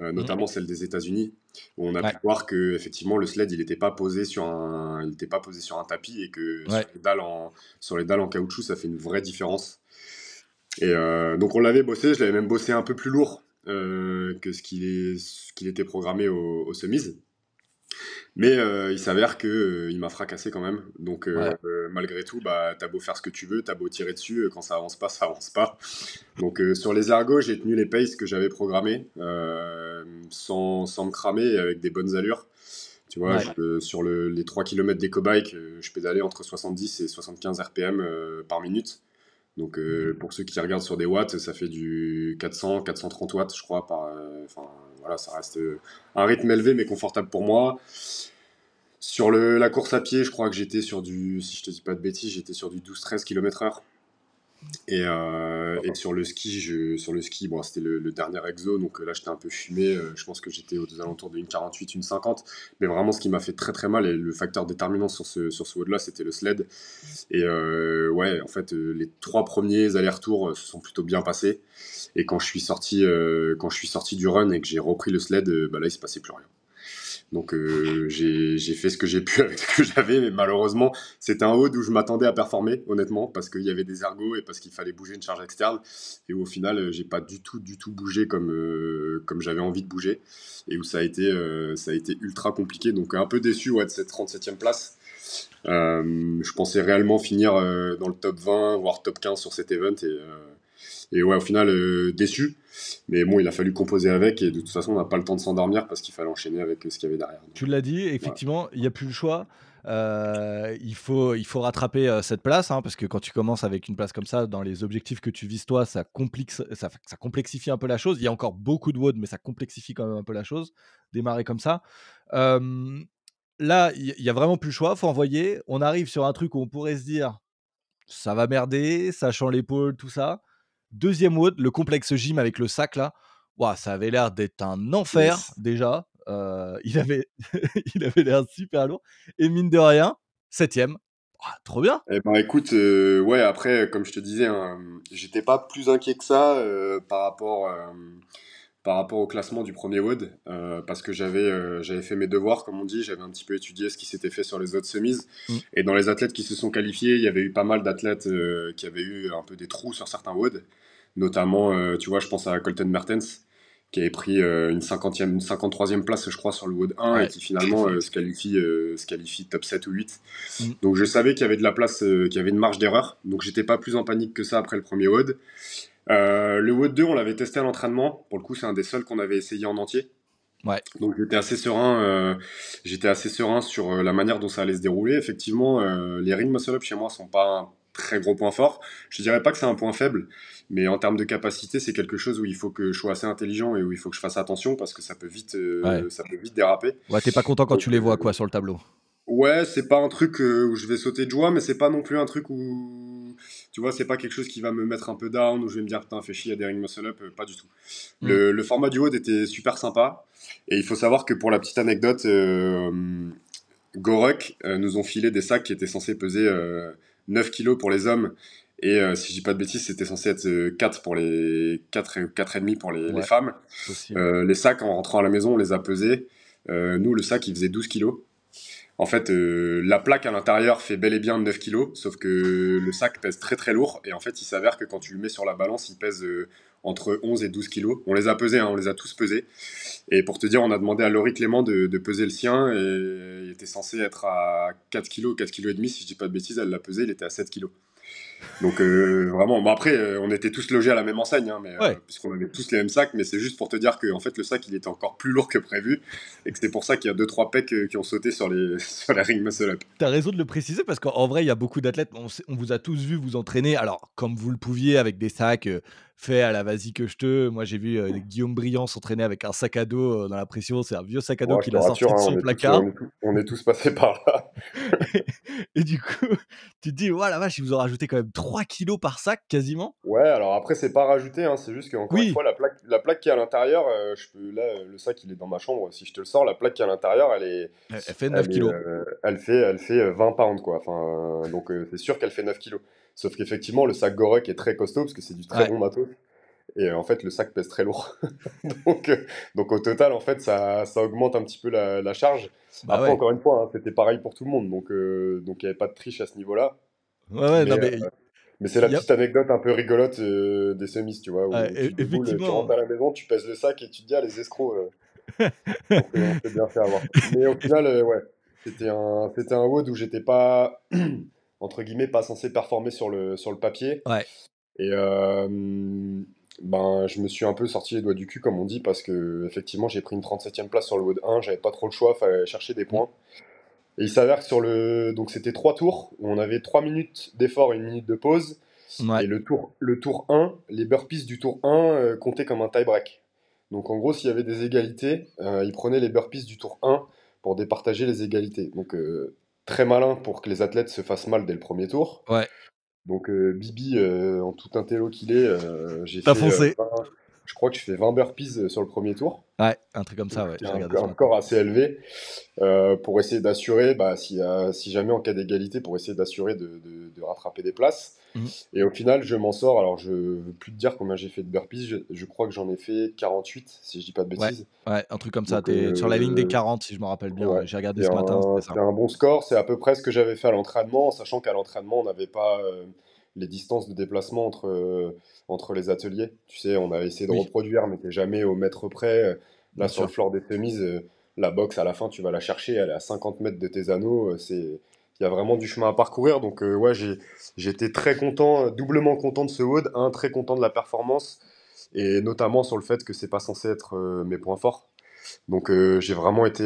Speaker 5: euh, mmh. notamment celle des États-Unis, où on a pu voir que effectivement le sled il n'était pas posé sur un, il était pas posé sur un tapis et que sur, les dalles en, sur les dalles en caoutchouc ça fait une vraie différence. Et euh, donc on l'avait bossé, je l'avais même bossé un peu plus lourd euh, que ce qu'il était programmé au, au semis. Mais euh, il s'avère que euh, il m'a fracassé quand même. Donc euh, malgré tout, bah t'as beau faire ce que tu veux, t'as beau tirer dessus, quand ça avance pas, ça avance pas. Donc sur les ergos, j'ai tenu les paces que j'avais programmés sans, sans me cramer avec des bonnes allures. Tu vois, sur le, les 3 km d'éco-bike, je pédalais entre 70 et 75 RPM par minute. Donc mmh. pour ceux qui regardent sur des watts, ça fait du 400, 430 watts, je crois, par, voilà, ça reste euh, un rythme élevé mais confortable pour moi. Sur la course à pied, je crois que j'étais sur du, si je te dis pas de bêtises, j'étais sur du 12-13 km/h. Et, euh, et, sur le ski, c'était le, dernier exo, donc euh, là j'étais un peu fumé. je pense que j'étais aux alentours de 1,48, 1,50. Mais vraiment, ce qui m'a fait très très mal et le facteur déterminant sur ce, sur ce là, c'était le sled. Et ouais, en fait, les trois premiers allers-retours se sont plutôt bien passés. Et quand je suis sorti, euh, du run et que j'ai repris le sled, euh, bah là, il se passait plus rien. Donc euh, j'ai fait ce que j'ai pu <laughs> avec ce que j'avais, mais malheureusement, c'était un haut où je m'attendais à performer, honnêtement, parce qu'il y avait des ergots et parce qu'il fallait bouger une charge externe. Et au final, j'ai pas du tout, du tout bougé comme, comme j'avais envie de bouger. Et où ça a été, ça a été ultra compliqué. Donc un peu déçu de cette 37e place. je pensais réellement finir dans le top 20, voire top 15 sur cet event. Et ouais, au final, euh, déçu. Mais bon, il a fallu composer avec et de toute façon, on n'a pas le temps de s'endormir parce qu'il fallait enchaîner avec ce qu'il y avait derrière.
Speaker 4: Tu l'as dit, effectivement, il n'y a plus le choix. Euh, il, faut, il faut rattraper euh, cette place hein, parce que quand tu commences avec une place comme ça, dans les objectifs que tu vises toi, ça, complexe, ça, ça complexifie un peu la chose. Il y a encore beaucoup de WOD, mais ça complexifie quand même un peu la chose. Démarrer comme ça. là, il y, a vraiment plus le choix. faut envoyer. On arrive sur un truc où on pourrait se dire ça va merder, sachant l'épaule, tout ça. Deuxième WOD, le complexe gym avec le sac là. ça avait l'air d'être un enfer déjà. Euh, il avait, <laughs> il avait l'air super lourd. Et mine de rien, septième. Trop bien.
Speaker 5: Eh ben écoute, euh, ouais, après, comme je te disais, hein, j'étais pas plus inquiet que ça euh, par rapport par rapport au classement du premier WOD, parce que j'avais j'avais fait mes devoirs, comme on dit, j'avais un petit peu étudié ce qui s'était fait sur les autres semis. Mmh. Et dans les athlètes qui se sont qualifiés, il y avait eu pas mal d'athlètes qui avaient eu un peu des trous sur certains WOD, notamment, tu vois, je pense à Colton Mertens, qui avait pris euh, une 50e, une 53e place, je crois, sur le WOD 1 et qui finalement euh, se, qualifie, euh, se qualifie top 7 ou 8. Mm. Donc je savais qu'il y avait de la place, qu'il y avait une marge d'erreur. Donc j'étais pas plus en panique que ça après le premier WOD. le WOD 2, on l'avait testé à l'entraînement. Pour le coup, c'est un des seuls qu'on avait essayé en entier.
Speaker 4: Ouais.
Speaker 5: Donc j'étais assez serein, j'étais assez serein sur la manière dont ça allait se dérouler. Effectivement, les ring muscle up chez moi sont pas très gros point fort. Je dirais pas que c'est un point faible, mais en termes de capacité, c'est quelque chose où il faut que je sois assez intelligent et où il faut que je fasse attention parce que ça peut vite, euh, ça peut vite déraper.
Speaker 4: Ouais, t'es pas content quand tu les vois quoi sur le tableau
Speaker 5: Ouais, c'est pas un truc euh, où je vais sauter de joie, mais c'est pas non plus un truc où, tu vois, c'est pas quelque chose qui va me mettre un peu down où je vais me dire putain, fais chier, il y a des ring muscle up, euh, pas du tout. Mm. Le, format du WOD était super sympa et il faut savoir que pour la petite anecdote, Gorok nous ont filé des sacs qui étaient censés peser 9 kilos pour les hommes et euh, si je dis pas de bêtises, c'était censé être 4 euh, pour les 4 et demi pour les, femmes. Euh, les sacs, en rentrant à la maison, on les a pesés. nous, le sac, il faisait 12 kilos. En fait, la plaque à l'intérieur fait bel et bien 9 kilos, sauf que le sac pèse très très lourd. Et en fait, il s'avère que quand tu le mets sur la balance, il pèse entre 11 et 12 kilos. On les a pesés, hein, on les a tous pesés. Et pour te dire, on a demandé à Laurie Clément de, peser le sien. Et il était censé être à 4 kilos, 4 kilos et demi. Si je dis pas de bêtises, elle l'a pesé, il était à 7 kilos. Donc euh, vraiment, bon après, euh, on était tous logés à la même enseigne, hein, mais, euh, puisqu'on avait tous les mêmes sacs, mais c'est juste pour te dire que en fait le sac il était encore plus lourd que prévu et que c'est pour ça qu'il y a deux trois pecs qui ont sauté sur les <laughs> sur la ring muscle up.
Speaker 4: T'as raison de le préciser parce qu'en vrai il y a beaucoup d'athlètes, on, on, vous a tous vu vous entraîner, alors comme vous le pouviez avec des sacs fait à la vas-y que je te. Moi, j'ai vu euh, Guillaume Briand s'entraîner avec un sac à dos euh, dans la pression. C'est un vieux sac à dos qu'il a sorti de hein, son placard.
Speaker 5: on, est tous, passés par là. <laughs>
Speaker 4: et, du coup, tu te dis, voilà, la vache, ils vous ont rajouté quand même 3 kilos par sac quasiment.
Speaker 5: Ouais, alors après, c'est pas rajouté. Hein, c'est juste qu'encore une fois, la plaque, la plaque qui est à l'intérieur, euh, je peux, là, le sac, il est dans ma chambre. Si je te le sors, la plaque qui est à l'intérieur, elle est.
Speaker 4: Elle, fait 9 kilos.
Speaker 5: elle, fait, elle fait 20 pounds, quoi. Enfin, donc, c'est sûr qu'elle fait 9 kilos. Sauf qu'effectivement, le sac Gorek est très costaud parce que c'est du très bon matos. Et en fait, le sac pèse très lourd. <laughs> donc, euh, donc, au total, en fait, ça, ça augmente un petit peu la, charge. Bah Après, encore une fois, hein, c'était pareil pour tout le monde. Donc, euh, donc il n'y avait pas de triche à ce niveau-là.
Speaker 4: Ouais, ouais, mais, non, mais...
Speaker 5: Euh, mais c'est la petite anecdote un peu rigolote des semis, tu vois. Où tu, effectivement. tu rentres à la maison, tu pèses le sac et tu te dis, ah, les escrocs, <laughs> on, peut, bien faire avoir. Mais au final, ouais, c'était un, c'était un WOD où j'étais pas, <clears throat> entre guillemets, pas censé performer sur le, sur le papier.
Speaker 4: Ouais.
Speaker 5: Et ben, je me suis un peu sorti les doigts du cul, comme on dit, parce que effectivement, j'ai pris une 37e place sur le WOD 1, j'avais pas trop le choix, fallait chercher des points. Et il s'avère que sur le. Donc, c'était trois tours, où on avait 3 minutes d'effort et une minute de pause. Et le tour, le tour 1, les burpees du tour 1 euh, comptaient comme un tie-break. Donc, en gros, s'il y avait des égalités, euh, ils prenaient les burpees du tour 1 pour départager les égalités. Donc, euh, très malin pour que les athlètes se fassent mal dès le premier tour.
Speaker 4: Ouais.
Speaker 5: Donc euh, Bibi, euh, en tout intello qu'il est, euh, j'ai
Speaker 4: fait. foncé.
Speaker 5: je crois que je fais 20 burpees sur le premier tour.
Speaker 4: Ouais, un truc comme ça, ouais.
Speaker 5: Un, un assez élevé pour essayer d'assurer, bah, si, si, jamais en cas d'égalité, pour essayer d'assurer de, de, rattraper des places. Mhm. Et au final, je m'en sors. Alors, je ne veux plus te dire combien j'ai fait de burpees. Je, crois que j'en ai fait 48, si je dis pas de bêtises.
Speaker 4: Ouais, un truc comme ça. Tu es sur la ligne des 40, si je me rappelle bien. j'ai regardé ce matin.
Speaker 5: C'est un bon score. C'est à peu près ce que j'avais fait à l'entraînement, sachant qu'à l'entraînement, on n'avait pas les distances de déplacement entre, entre les ateliers. Tu sais, on a essayé de reproduire, mais tu jamais au mètre près. Là, sur le floor des chemises, la boxe, à la fin, tu vas la chercher, elle est à 50 mètres de tes anneaux. C'est il y a vraiment du chemin à parcourir. Donc, ouais, j'ai été très content, doublement content de ce WOD. Un, très content de la performance. Et notamment sur le fait que c'est pas censé être mes points forts. Donc j'ai vraiment été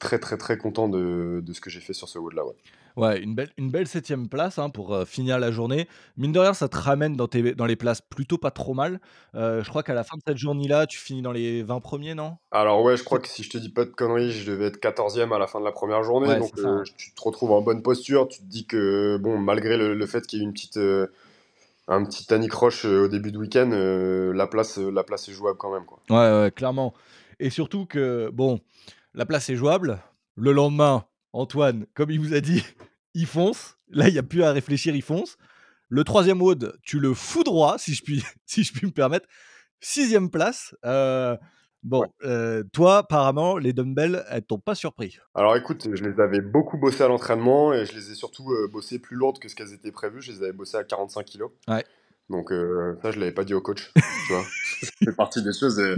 Speaker 5: très très très content de, ce que j'ai fait sur ce WOD là. Ouais.
Speaker 4: Ouais, une belle, une belle septième place hein, pour finir la journée. Mine de rien, ça te ramène dans, tes, dans les places plutôt pas trop mal. je crois qu'à la fin de cette journée-là, tu finis dans les 20 premiers, non?
Speaker 5: Alors ouais, je crois que si je te dis pas de conneries, je devais être 14e à la fin de la première journée. donc tu te retrouves en bonne posture. Tu te dis que, bon, malgré le, fait qu'il y ait une petite, un petit anicroche au début de week-end, la, place, la place est jouable quand même. Quoi.
Speaker 4: Ouais, ouais, clairement. Et surtout que, bon, la place est jouable. Le lendemain, Antoine, comme il vous a dit, <laughs> il fonce. Là, il n'y a plus à réfléchir, il fonce. Le troisième WOD, tu le fous droit, si je puis, <laughs> si je puis me permettre. Sixième place. Euh, bon, euh, toi, apparemment, les dumbbells, elles t'ont pas surpris.
Speaker 5: Alors écoute, je les avais beaucoup bossés à l'entraînement et je les ai surtout euh, bossés plus lourdes que ce qu'elles étaient prévues. Je les avais bossées à 45 kg.
Speaker 4: Ouais.
Speaker 5: Donc euh, ça, je l'avais pas dit au coach. tu vois <laughs> ça fait partie des choses. Euh,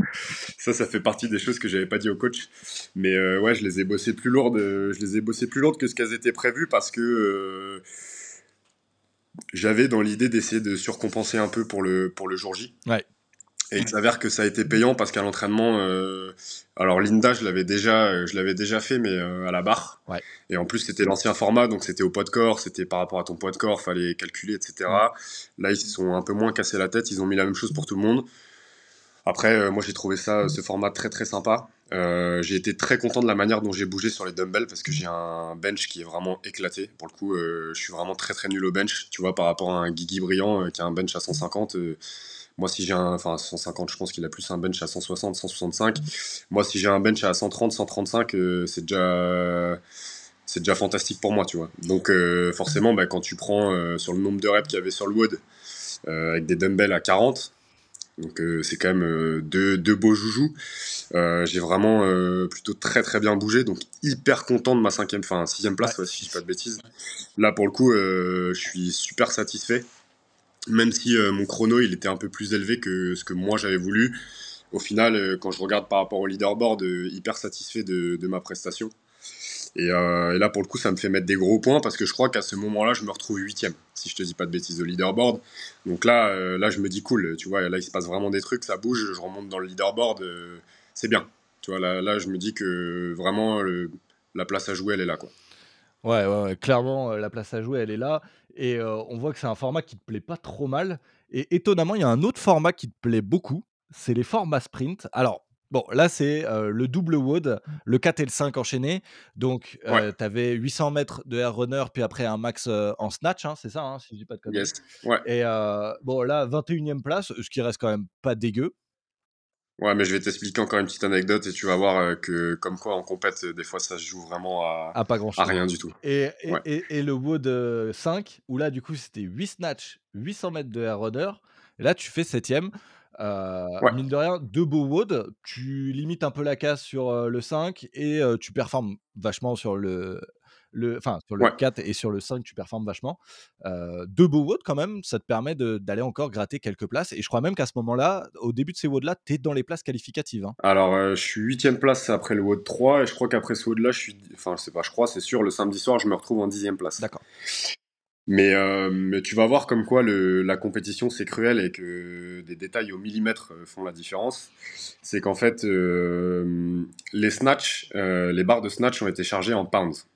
Speaker 5: ça, ça fait partie des choses que j'avais pas dit au coach. Mais euh, ouais, je les ai bossées plus lourdes. je les ai bossées plus lourdes que ce qu'elles étaient prévues parce que j'avais dans l'idée d'essayer de surcompenser un peu pour le pour le jour J.
Speaker 4: Ouais.
Speaker 5: Et il s'avère que ça a été payant parce qu'à l'entraînement, euh, alors Linda, je l'avais déjà, je l'avais déjà fait, mais euh, à la barre.
Speaker 4: Ouais.
Speaker 5: Et en plus, c'était l'ancien format, donc c'était au poids de corps, c'était par rapport à ton poids de corps, fallait calculer, etc. Là, ils se sont un peu moins cassés la tête, ils ont mis la même chose pour tout le monde. Après, euh, moi, j'ai trouvé ça, ce format très très sympa. j'ai été très content de la manière dont j'ai bougé sur les dumbbells parce que j'ai un bench qui est vraiment éclaté. Pour le coup, je suis vraiment très très nul au bench. Tu vois, par rapport à un Guigui Brillant qui a un bench à 150 moi, si j'ai un, enfin 150, je pense qu'il a plus un bench à 160, 165. Moi, si j'ai un bench à 130, 135, euh, c'est déjà, c'est déjà fantastique pour moi, tu vois. Donc, euh, forcément, bah, quand tu prends euh, sur le nombre de reps qu'il y avait sur le wood, avec des dumbbells à 40, donc c'est quand même deux, deux, beaux joujoux. j'ai vraiment plutôt très très bien bougé, donc hyper content de ma cinquième, enfin sixième place, si je dis pas de bêtises. Là pour le coup, je suis super satisfait même si euh, mon chrono il était un peu plus élevé que ce que moi j'avais voulu. Au final, euh, quand je regarde par rapport au leaderboard, euh, hyper satisfait de, ma prestation. Et, là, pour le coup, ça me fait mettre des gros points parce que je crois qu'à ce moment-là, je me retrouve huitième, si je te dis pas de bêtises, au leaderboard. Donc là, là, je me dis cool, tu vois, là, il se passe vraiment des trucs, ça bouge, je remonte dans le leaderboard, c'est bien. Tu vois, là, là, je me dis que vraiment, la place à jouer, elle est là, quoi.
Speaker 4: Ouais, ouais, clairement, la place à jouer, elle est là. Et on voit que c'est un format qui te plaît pas trop mal. Et étonnamment, il y a un autre format qui te plaît beaucoup, c'est les formats sprint. Alors, bon, là, c'est le double wood, le 4 et le 5 enchaînés. Donc, tu avais 800 mètres de air runner, puis après un max en snatch, hein, c'est ça, hein, si je dis pas de conneries.
Speaker 5: Yes. Ouais.
Speaker 4: Et bon, là, 21e place, ce qui reste quand même pas dégueu.
Speaker 5: Ouais, mais je vais t'expliquer encore une petite anecdote et tu vas voir euh, que, comme quoi, en compète, des fois, ça se joue vraiment à,
Speaker 4: pas grand
Speaker 5: à rien du tout.
Speaker 4: Et, et, le Wood 5, où là, du coup, c'était 8 snatch, 800 mètres de air runner. Et là, tu fais 7ème. Euh, Mine de rien, deux beaux Wood. Tu limites un peu la casse sur euh, le 5 et euh, tu performes vachement sur le, enfin sur le 4 et sur le 5 tu performes vachement. Euh, deux beaux WOD quand même, ça te permet d'aller encore gratter quelques places. Et je crois même qu'à ce moment-là, au début de ces WOD là, tu es dans les places qualificatives. Hein.
Speaker 5: Alors euh, je suis 8 place après le WOD 3 et je crois qu'après ce WOD là, je suis, enfin je sais pas, je crois, c'est sûr, le samedi soir, je me retrouve en 10 place.
Speaker 4: D'accord.
Speaker 5: Mais, euh, mais, tu vas voir comme quoi le, la compétition c'est cruel et que des détails au millimètre font la différence. C'est qu'en fait, les snatch, les barres de snatch ont été chargées en pounds.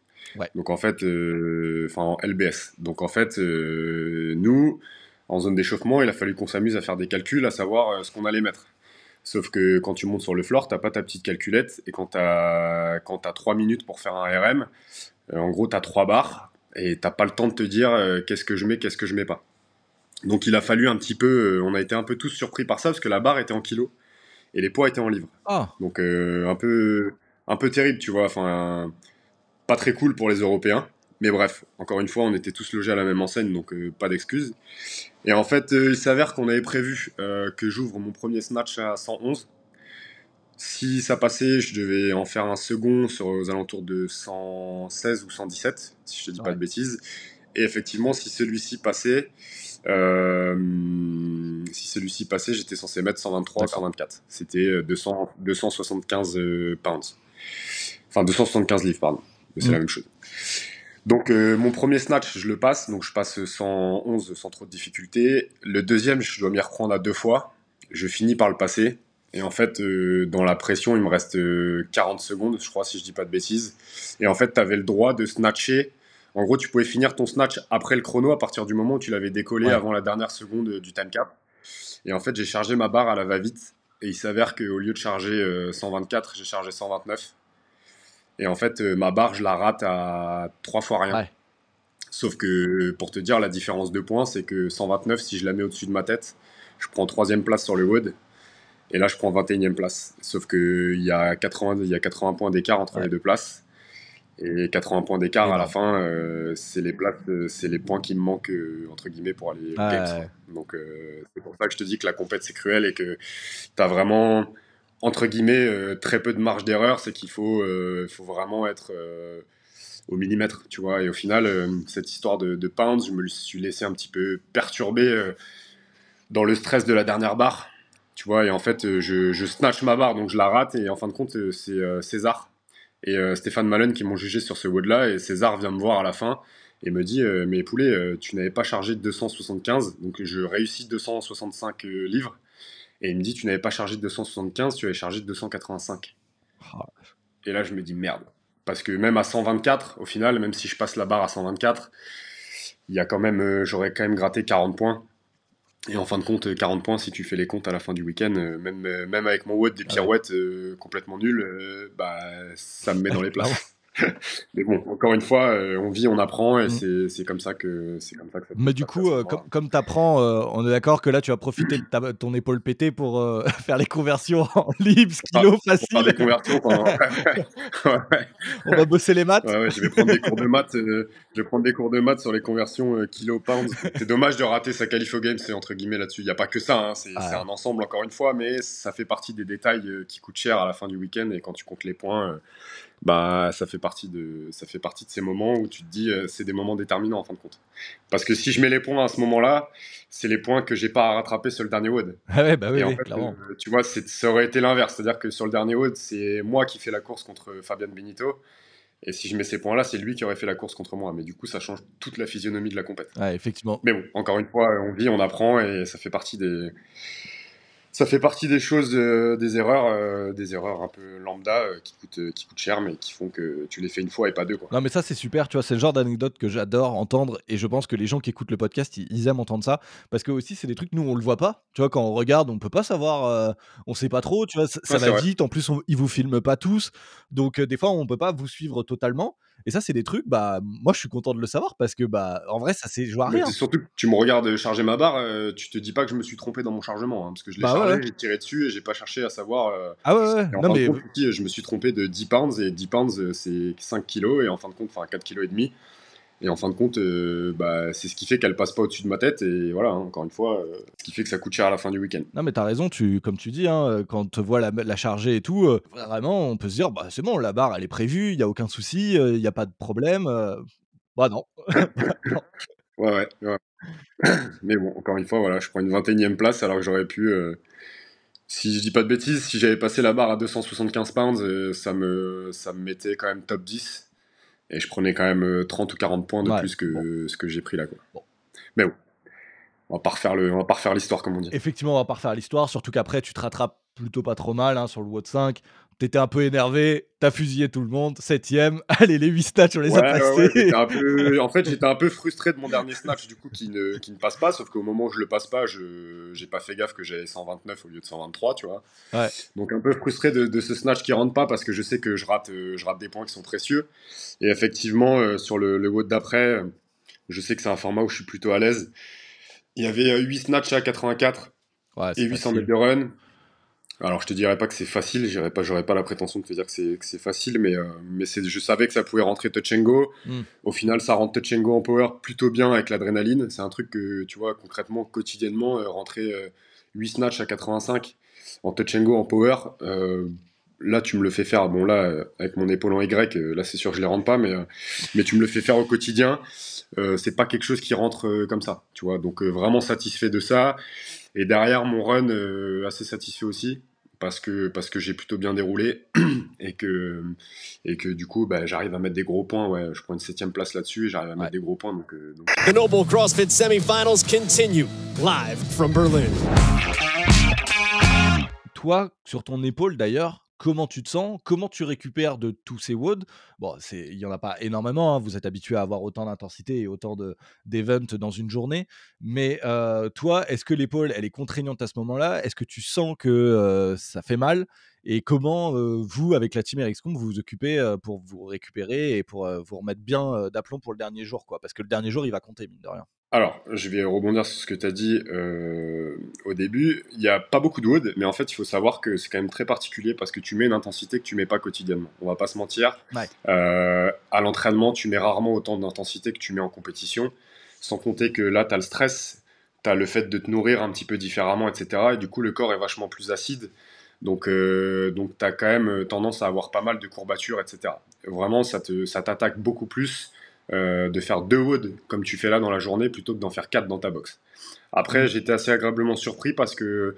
Speaker 5: Donc en fait, euh, enfin en LBS. Donc en fait, euh, nous, en zone d'échauffement, il a fallu qu'on s'amuse à faire des calculs, à savoir euh, ce qu'on allait mettre. Sauf que quand tu montes sur le floor, t'as pas ta petite calculette, et quand t'as quand as 3 minutes pour faire un RM, en gros t'as 3 barres, et t'as pas le temps de te dire qu'est-ce que je mets, qu'est-ce que je mets pas. Donc il a fallu un petit peu, on a été un peu tous surpris par ça, parce que la barre était en kilos, et les poids étaient en livres.
Speaker 4: Ah.
Speaker 5: Donc un peu un peu terrible, tu vois. Enfin, pas très cool pour les Européens. Mais bref, encore une fois, on était tous logés à la même enseigne, donc euh, pas d'excuses. Et en fait, euh, il s'avère qu'on avait prévu euh, que j'ouvre mon premier snatch à 111. Si ça passait, je devais en faire un second sur aux alentours de 116 ou 117, si je te dis pas de bêtises. Et effectivement, si celui-ci passait, si celui-ci passait, j'étais censé mettre 123, 124. C'était 200, 275 pounds. Enfin, 275 livres, pardon c'est la mm. même chose. Donc mon premier snatch, je le passe, donc je passe 111 sans trop de difficulté. Le deuxième, je dois m'y reprendre à deux fois. Je finis par le passer. Et en fait, dans la pression, il me reste 40 secondes, je crois, si je dis pas de bêtises. Et en fait, tu avais le droit de snatcher en gros, tu pouvais finir ton snatch après le chrono à partir du moment où tu l'avais décollé avant la dernière seconde euh, du time cap. Et en fait, j'ai chargé ma barre à la va-vite. Et il s'avère qu'au lieu de charger 124, euh, j'ai chargé 129. Et en fait, euh, ma barre, je la rate à trois fois rien. Sauf que, pour te dire, la différence de points, c'est que 129, si je la mets au-dessus de ma tête, je prends troisième place sur le WOD. Et là, je prends 21e place. Sauf qu'il y, a 80, il y a 80 points d'écart entre les deux places. Et 80 points d'écart à la fin, euh, c'est les places, euh, c'est les points qui me manquent euh, entre guillemets pour aller Donc c'est pour ça que je te dis que la compète c'est cruel et que tu as vraiment entre guillemets très peu de marge d'erreur, c'est qu'il faut, faut vraiment être au millimètre, tu vois. Et au final, cette histoire de, pounds, je me suis laissé un petit peu perturber dans le stress de la dernière barre, tu vois. Et en fait, je, je snatch ma barre, donc je la rate et en fin de compte, c'est César et euh, Stéphane Malone qui m'ont jugé sur ce WOD-là. Et César vient me voir à la fin et me dit euh, Mais poulet, euh, tu n'avais pas chargé de 275, donc je réussis 265 livres. Et il me dit Tu n'avais pas chargé de 275, tu avais chargé de 285. Et là, je me dis Merde. Parce que même à 124, au final, même si je passe la barre à 124, il y a quand même, j'aurais quand même gratté 40 points. Et en fin de compte, 40 points, si tu fais les comptes à la fin du week-end, euh, même, euh, même avec mon WOD des ah pirouettes euh, complètement nulles, bah, ça me met dans les <laughs> places. <laughs> mais bon, encore une fois, euh, on vit, on apprend et mm. c'est comme ça que c'est comme ça que ça
Speaker 4: Mais du coup, euh, comme, tu apprends, euh, on est d'accord que là, tu as profité de ton épaule pétée pour <laughs> faire les conversions en libs, kilos, facile.
Speaker 5: Pour faire des conversions. <laughs>
Speaker 4: On va bosser les maths.
Speaker 5: je vais prendre des cours de maths. je vais prendre des cours de maths sur les conversions kilos pounds. C'est dommage de rater sa qualif au game, c'est entre guillemets là-dessus. Il n'y a pas que ça, hein, c'est un ensemble encore une fois, mais ça fait partie des détails qui coûtent cher à la fin du week-end et quand tu comptes les points bah ça fait partie de ça fait partie de ces moments où tu te dis euh, c'est des moments déterminants en fin de compte. Parce que si je mets les points à ce moment-là, c'est les points que j'ai pas à rattraper sur le dernier WOD.
Speaker 4: Ah ouais, bah oui, clairement.
Speaker 5: Euh, tu vois, ça aurait été l'inverse, c'est-à-dire que sur le dernier WOD, c'est moi qui fais la course contre Fabian Benito. Et si je mets ces points-là, c'est lui qui aurait fait la course contre moi. Mais du coup, ça change toute la physionomie de la compète.
Speaker 4: Ouais, effectivement.
Speaker 5: Mais bon, encore une fois, on vit, on apprend et ça fait partie des, ça fait partie des choses, euh, des erreurs, euh, des erreurs un peu lambda euh, qui, coûtent, qui coûtent cher, mais qui font que tu les fais une fois et pas deux. Quoi.
Speaker 4: Non, mais ça, c'est super, tu vois, c'est le genre d'anecdote que j'adore entendre, et je pense que les gens qui écoutent le podcast, ils, aiment entendre ça, parce que aussi, c'est des trucs, nous, on le voit pas, tu vois, quand on regarde, on peut pas savoir, on sait pas trop, tu vois, ça, va vite, en plus, ils vous filment pas tous, donc des fois, on peut pas vous suivre totalement, et ça, c'est des trucs, bah, moi, je suis content de le savoir parce que, bah, en vrai, ça c'est joue à rien.
Speaker 5: Surtout que tu me regardes charger ma barre, euh, tu te dis pas que je me suis trompé dans mon chargement, hein, parce que je l'ai bah chargé, j'ai tiré dessus et j'ai pas cherché à savoir. Euh,
Speaker 4: ah ouais, ouais.
Speaker 5: non, mais. je me suis trompé de 10 pounds et 10 pounds, euh, c'est 5 kilos et en fin de compte, enfin 4 kilos et demi. Et en fin de compte, euh, bah, c'est ce qui fait qu'elle passe pas au-dessus de ma tête. Et voilà, hein, encore une fois, euh, ce qui fait que ça coûte cher à la fin du week-end.
Speaker 4: Non, mais t'as raison, tu, comme tu dis, hein, quand tu vois la, la chargée et tout, euh, vraiment, on peut se dire, bah, c'est bon, la barre, elle est prévue, il n'y a aucun souci, il n'y a pas de problème. <laughs> bah non.
Speaker 5: Ouais, ouais, <coughs> mais bon, encore une fois, voilà, je prends une 21 e place alors que j'aurais pu si je dis pas de bêtises, si j'avais passé la barre à 275 pounds, ça, me, ça me mettait quand même top 10. Et je prenais quand même 30 euh, ou 40 points de plus que ce que j'ai pris là. Quoi. Mais bon, on va pas refaire le, on va pas refaire l'histoire comme on dit.
Speaker 4: Effectivement, on va pas refaire l'histoire, surtout qu'après tu te rattrapes plutôt pas trop mal hein, sur le WOD 5 t'étais un peu énervé, t'as fusillé tout le monde, septième, <laughs> allez les 8 snatchs on les a <laughs> passés.
Speaker 5: en fait j'étais un peu frustré de mon dernier snatch du coup qui ne, qui ne passe pas, sauf qu'au moment où je le passe pas, je j'ai pas fait gaffe que j'avais 129 au lieu de 123, tu vois. Donc un peu frustré de, ce snatch qui rentre pas parce que je sais que je rate, euh, je rate des points qui sont précieux. Et effectivement euh, sur le, le WOD d'après, je sais que c'est un format où je suis plutôt à l'aise. Il y avait 8 euh, snatchs à 84 et 800 mètres de run. Alors, je te dirais pas que c'est facile, j'aurais pas, j'aurais pas la prétention de te dire que c'est, que c'est facile, mais, euh, mais c'est, je savais que ça pouvait rentrer touch and go. Hmm. Au final, ça rentre touch and go en power plutôt bien avec l'adrénaline. C'est un truc que, tu vois, concrètement, quotidiennement, euh, rentrer 8 euh, snatch à 85 en touch and go en power, là, tu me le fais faire. Bon, là, avec mon épaule en Y, là, c'est sûr que je les rentre pas, mais, mais tu me le fais faire au quotidien. c'est pas quelque chose qui rentre comme ça, tu vois. Donc, vraiment satisfait de ça. Et derrière, mon run, assez satisfait aussi parce que, parce que j'ai plutôt bien déroulé <clears throat> et que, et que du coup, bah, j'arrive à mettre des gros points. Ouais, je prends une septième place là-dessus et j'arrive à mettre des gros points. Donc, euh, donc...
Speaker 3: The Noble CrossFit semifinals continue live from Berlin.
Speaker 4: Toi, sur ton épaule d'ailleurs, comment tu te sens, comment tu récupères de tous ces WOD. Bon, il n'y en a pas énormément, hein, vous êtes habitué à avoir autant d'intensité et autant d'events dans une journée, mais euh, toi, est-ce que l'épaule, elle est contraignante à ce moment-là? Est-ce que tu sens que euh, ça fait mal? Et comment euh, vous, avec la team vous vous occupez pour vous récupérer et pour vous remettre bien d'aplomb pour le dernier jour quoi? Parce que le dernier jour, il va compter, mine de rien.
Speaker 5: Alors, je vais rebondir sur ce que tu as dit euh, au début. Il n'y a pas beaucoup de wood, mais en fait, il faut savoir que c'est quand même très particulier parce que tu mets une intensité que tu mets pas quotidiennement. On va pas se mentir. Euh, à l'entraînement, tu mets rarement autant d'intensité que tu mets en compétition. Sans compter que là, tu as le stress, tu as le fait de te nourrir un petit peu différemment, etc. Et du coup, le corps est vachement plus acide. Donc, euh, donc tu as quand même tendance à avoir pas mal de courbatures, etc. Vraiment, ça t'attaque ça beaucoup plus euh, de faire deux wood comme tu fais là dans la journée plutôt que d'en faire quatre dans ta box. Après, mm. j'étais assez agréablement surpris parce que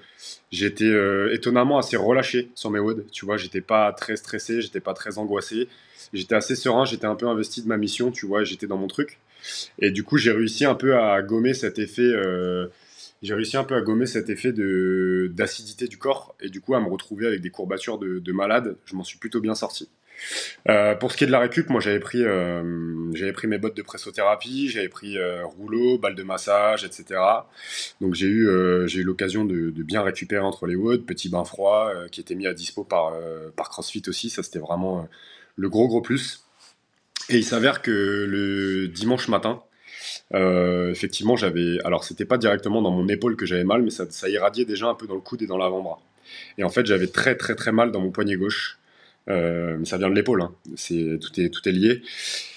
Speaker 5: j'étais euh, étonnamment assez relâché sur mes woods. Tu vois, j'étais pas très stressé, j'étais pas très angoissé. J'étais assez serein, j'étais un peu investi de ma mission, tu vois, j'étais dans mon truc. Et du coup, j'ai réussi un peu à gommer cet effet. Euh, j'ai réussi un peu à gommer cet effet d'acidité du corps et du coup à me retrouver avec des courbatures de, de malade. Je m'en suis plutôt bien sorti. Euh, pour ce qui est de la récup, moi j'avais pris, euh, pris mes bottes de pressothérapie, j'avais pris euh, rouleau, balle de massage, etc. Donc j'ai eu, j'ai eu l'occasion de, bien récupérer entre les woods, petit bain froid qui était mis à dispo par, par CrossFit aussi, ça c'était vraiment le gros gros plus. Et il s'avère que le dimanche matin, effectivement j'avais, alors c'était pas directement dans mon épaule que j'avais mal, mais ça, ça irradiait déjà un peu dans le coude et dans l'avant-bras. Et en fait j'avais très très très mal dans mon poignet gauche. Euh, ça vient de l'épaule, hein. c'est tout est tout est lié.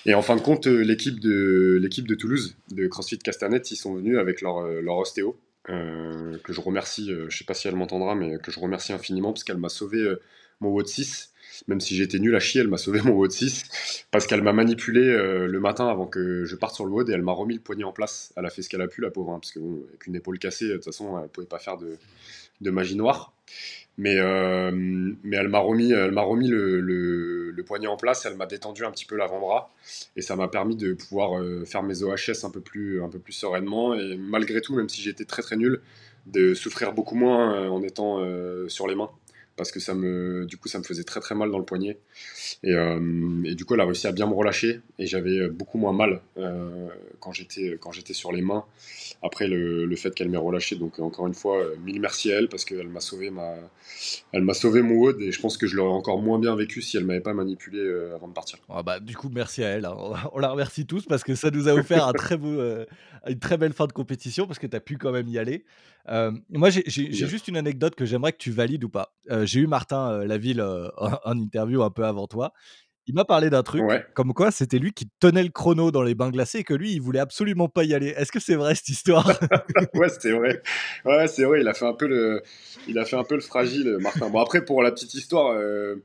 Speaker 5: Et en fin de compte, euh, l'équipe de l'équipe de Toulouse, de CrossFit Castanet, ils sont venus avec leur, euh, leur ostéo, que je remercie. je sais pas si elle m'entendra, mais que je remercie infiniment parce qu'elle m'a sauvé mon WOD 6. Même si j'étais nul à chier, elle m'a sauvé mon WOD 6 parce qu'elle m'a manipulé le matin avant que je parte sur le WOD et elle m'a remis le poignet en place. Elle a fait ce qu'elle a pu, la pauvre, hein, parce qu'avec une épaule cassée, de toute façon, elle pouvait pas faire de, de magie noire. Mais, euh, mais elle m'a remis, le, poignet en place, elle m'a détendu un petit peu l'avant-bras et ça m'a permis de pouvoir euh, faire mes OHS un peu plus, un peu plus sereinement. Et malgré tout, même si j'étais très très nul, de souffrir beaucoup moins euh, en étant sur les mains parce que ça me, du coup, ça me faisait très très mal dans le poignet. Et, euh, du coup, elle a réussi à bien me relâcher et j'avais beaucoup moins mal euh, quand j'étais sur les mains après le, le fait qu'elle m'ait relâché. Donc encore une fois, euh, mille merci à elle parce qu'elle m'a sauvé ma, elle m'a sauvé mon WOD et je pense que je l'aurais encore moins bien vécu si elle m'avait pas manipulé avant de partir.
Speaker 4: Ah bah, du coup, merci à elle. Hein. <laughs> On la remercie tous parce que ça nous a offert un très beau, une très belle fin de compétition parce que tu as pu quand même y aller. moi, j'ai juste une anecdote que j'aimerais que tu valides ou pas j'ai eu Martin euh, Laville euh, <laughs> en, interview un peu avant toi. Il m'a parlé d'un truc, comme quoi c'était lui qui tenait le chrono dans les bains glacés et que lui, il voulait absolument pas y aller. Est-ce que c'est vrai cette histoire? <laughs>
Speaker 5: Ouais, c'est vrai. Ouais, c'est vrai. Il a fait un peu le, il a fait un peu le fragile, Martin. Bon après, pour la petite histoire, euh,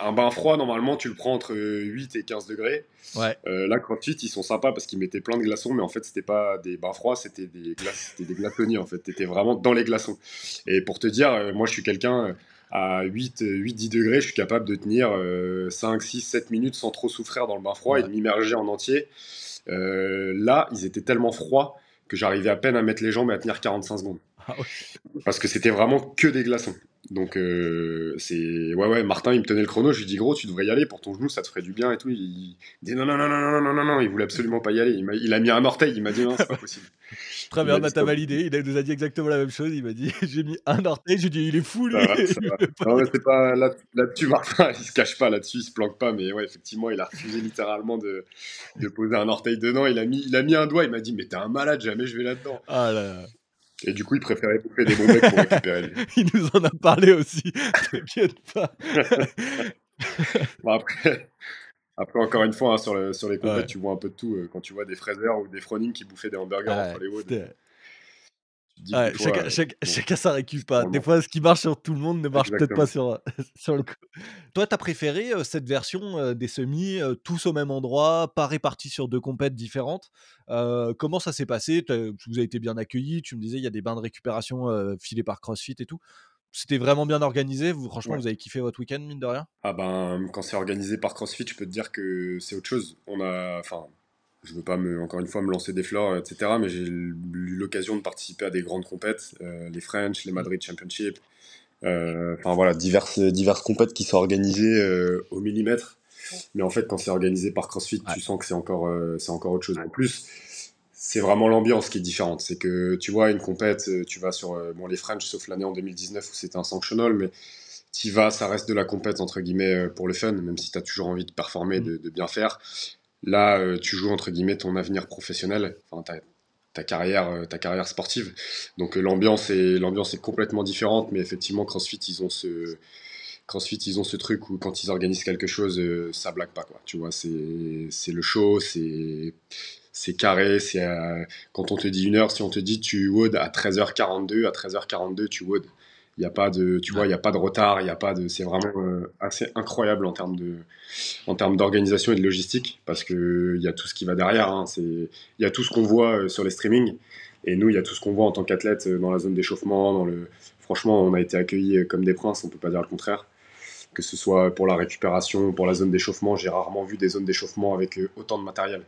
Speaker 5: un bain froid, normalement, tu le prends entre 8 et 15 degrés.
Speaker 4: Ouais.
Speaker 5: Euh, là, CrossFit, ils sont sympas parce qu'ils mettaient plein de glaçons, mais en fait, c'était pas des bains froids, c'était des, glaces, des glaçonniers, en fait. T'étais vraiment dans les glaçons. Et pour te dire, euh, moi, je suis quelqu'un, euh, à 8, 8, 10 degrés, je suis capable de tenir 5, 6, 7 minutes sans trop souffrir dans le bain froid et de m'immerger en entier. là, ils étaient tellement froids que j'arrivais à peine à mettre les jambes et à tenir 45 secondes. Ah parce que c'était vraiment que des glaçons. Donc euh, c'est ouais ouais Martin il me tenait le chrono je lui dis gros tu devrais y aller pour ton genou ça te ferait du bien et tout. Il, dit non non non non non non non non il voulait absolument pas y aller. Il, a, il a mis un orteil il m'a dit non c'est pas possible. <laughs>
Speaker 4: Très bien bah, t'as validé. Il nous a dit exactement la même chose. Il m'a dit <laughs> j'ai mis un orteil j'ai dit il est fou lui. <laughs>
Speaker 5: non mais c'est pas là, dessus Martin il se cache pas là-dessus il se planque pas mais ouais effectivement il a refusé littéralement de, de poser un orteil dedans. Il a mis il a mis un doigt il m'a dit mais t'es un malade jamais je vais là-dedans.
Speaker 4: Ah là
Speaker 5: et du coup, il préférait bouffer des bons mecs pour récupérer. <laughs>
Speaker 4: il nous en a parlé aussi. <laughs> T'inquiète pas. <laughs>
Speaker 5: bon, après, après, encore une fois, hein, sur, le, sur, les compètes, tu vois un peu de tout. Euh, quand tu vois des fraiseurs ou des Froning qui bouffaient des hamburgers entre les woods.
Speaker 4: Ouais, chacun, chacun, ça récupère pas. Des fois, ce qui marche sur tout le monde ne marche peut-être pas sur, <laughs> sur le coup. Toi, tu as préféré cette version des semis, tous au même endroit, pas répartis sur deux compètes différentes? comment ça s'est passé? Vous avez été bien accueillis. Tu me disais, il y a des bains de récupération filés par CrossFit et tout. c'était vraiment bien organisé. Vous, franchement, vous avez kiffé votre week-end, mine de rien?
Speaker 5: Ah ben, quand c'est organisé par CrossFit, je peux te dire que c'est autre chose. On a, enfin, je veux pas me, encore une fois me lancer des fleurs, etc. Mais j'ai eu l'occasion de participer à des grandes compètes, euh, les French, les Madrid Championship, euh, enfin voilà, diverses, diverses compètes qui sont organisées euh, au millimètre. Mais en fait, quand c'est organisé par CrossFit, tu sens que c'est encore, c'est encore autre chose. En plus, c'est vraiment l'ambiance qui est différente. C'est que tu vois, une compète, tu vas sur bon, les French, sauf l'année en 2019 où c'était un sanctional, mais tu vas, ça reste de la compète entre guillemets pour le fun, même si tu as toujours envie de performer, de, de bien faire. Là, euh, tu joues entre guillemets ton avenir professionnel, ta, carrière, euh, ta carrière sportive. Donc euh, l'ambiance est complètement différente, mais effectivement CrossFit ils ont ce CrossFit ils ont ce truc où quand ils organisent quelque chose, ça blague pas quoi. Tu vois, c'est c'est le show, c'est c'est carré, c'est quand on te dit une heure, si on te dit tu wood à 13h42, à 13h42 tu wood. Il n'y a pas de, tu vois, il y a pas de retard, il y a pas de, c'est vraiment euh, assez incroyable en termes de, en termes d'organisation et de logistique parce que il y a tout ce qui va derrière. Hein. c'est, il y a tout ce qu'on voit euh, sur les streamings et nous, il y a tout ce qu'on voit en tant qu'athlète euh, dans la zone d'échauffement, dans le, franchement, on a été accueillis comme des princes, on peut pas dire le contraire. Que ce soit pour la récupération, pour la zone d'échauffement, j'ai rarement vu des zones d'échauffement avec autant de matériel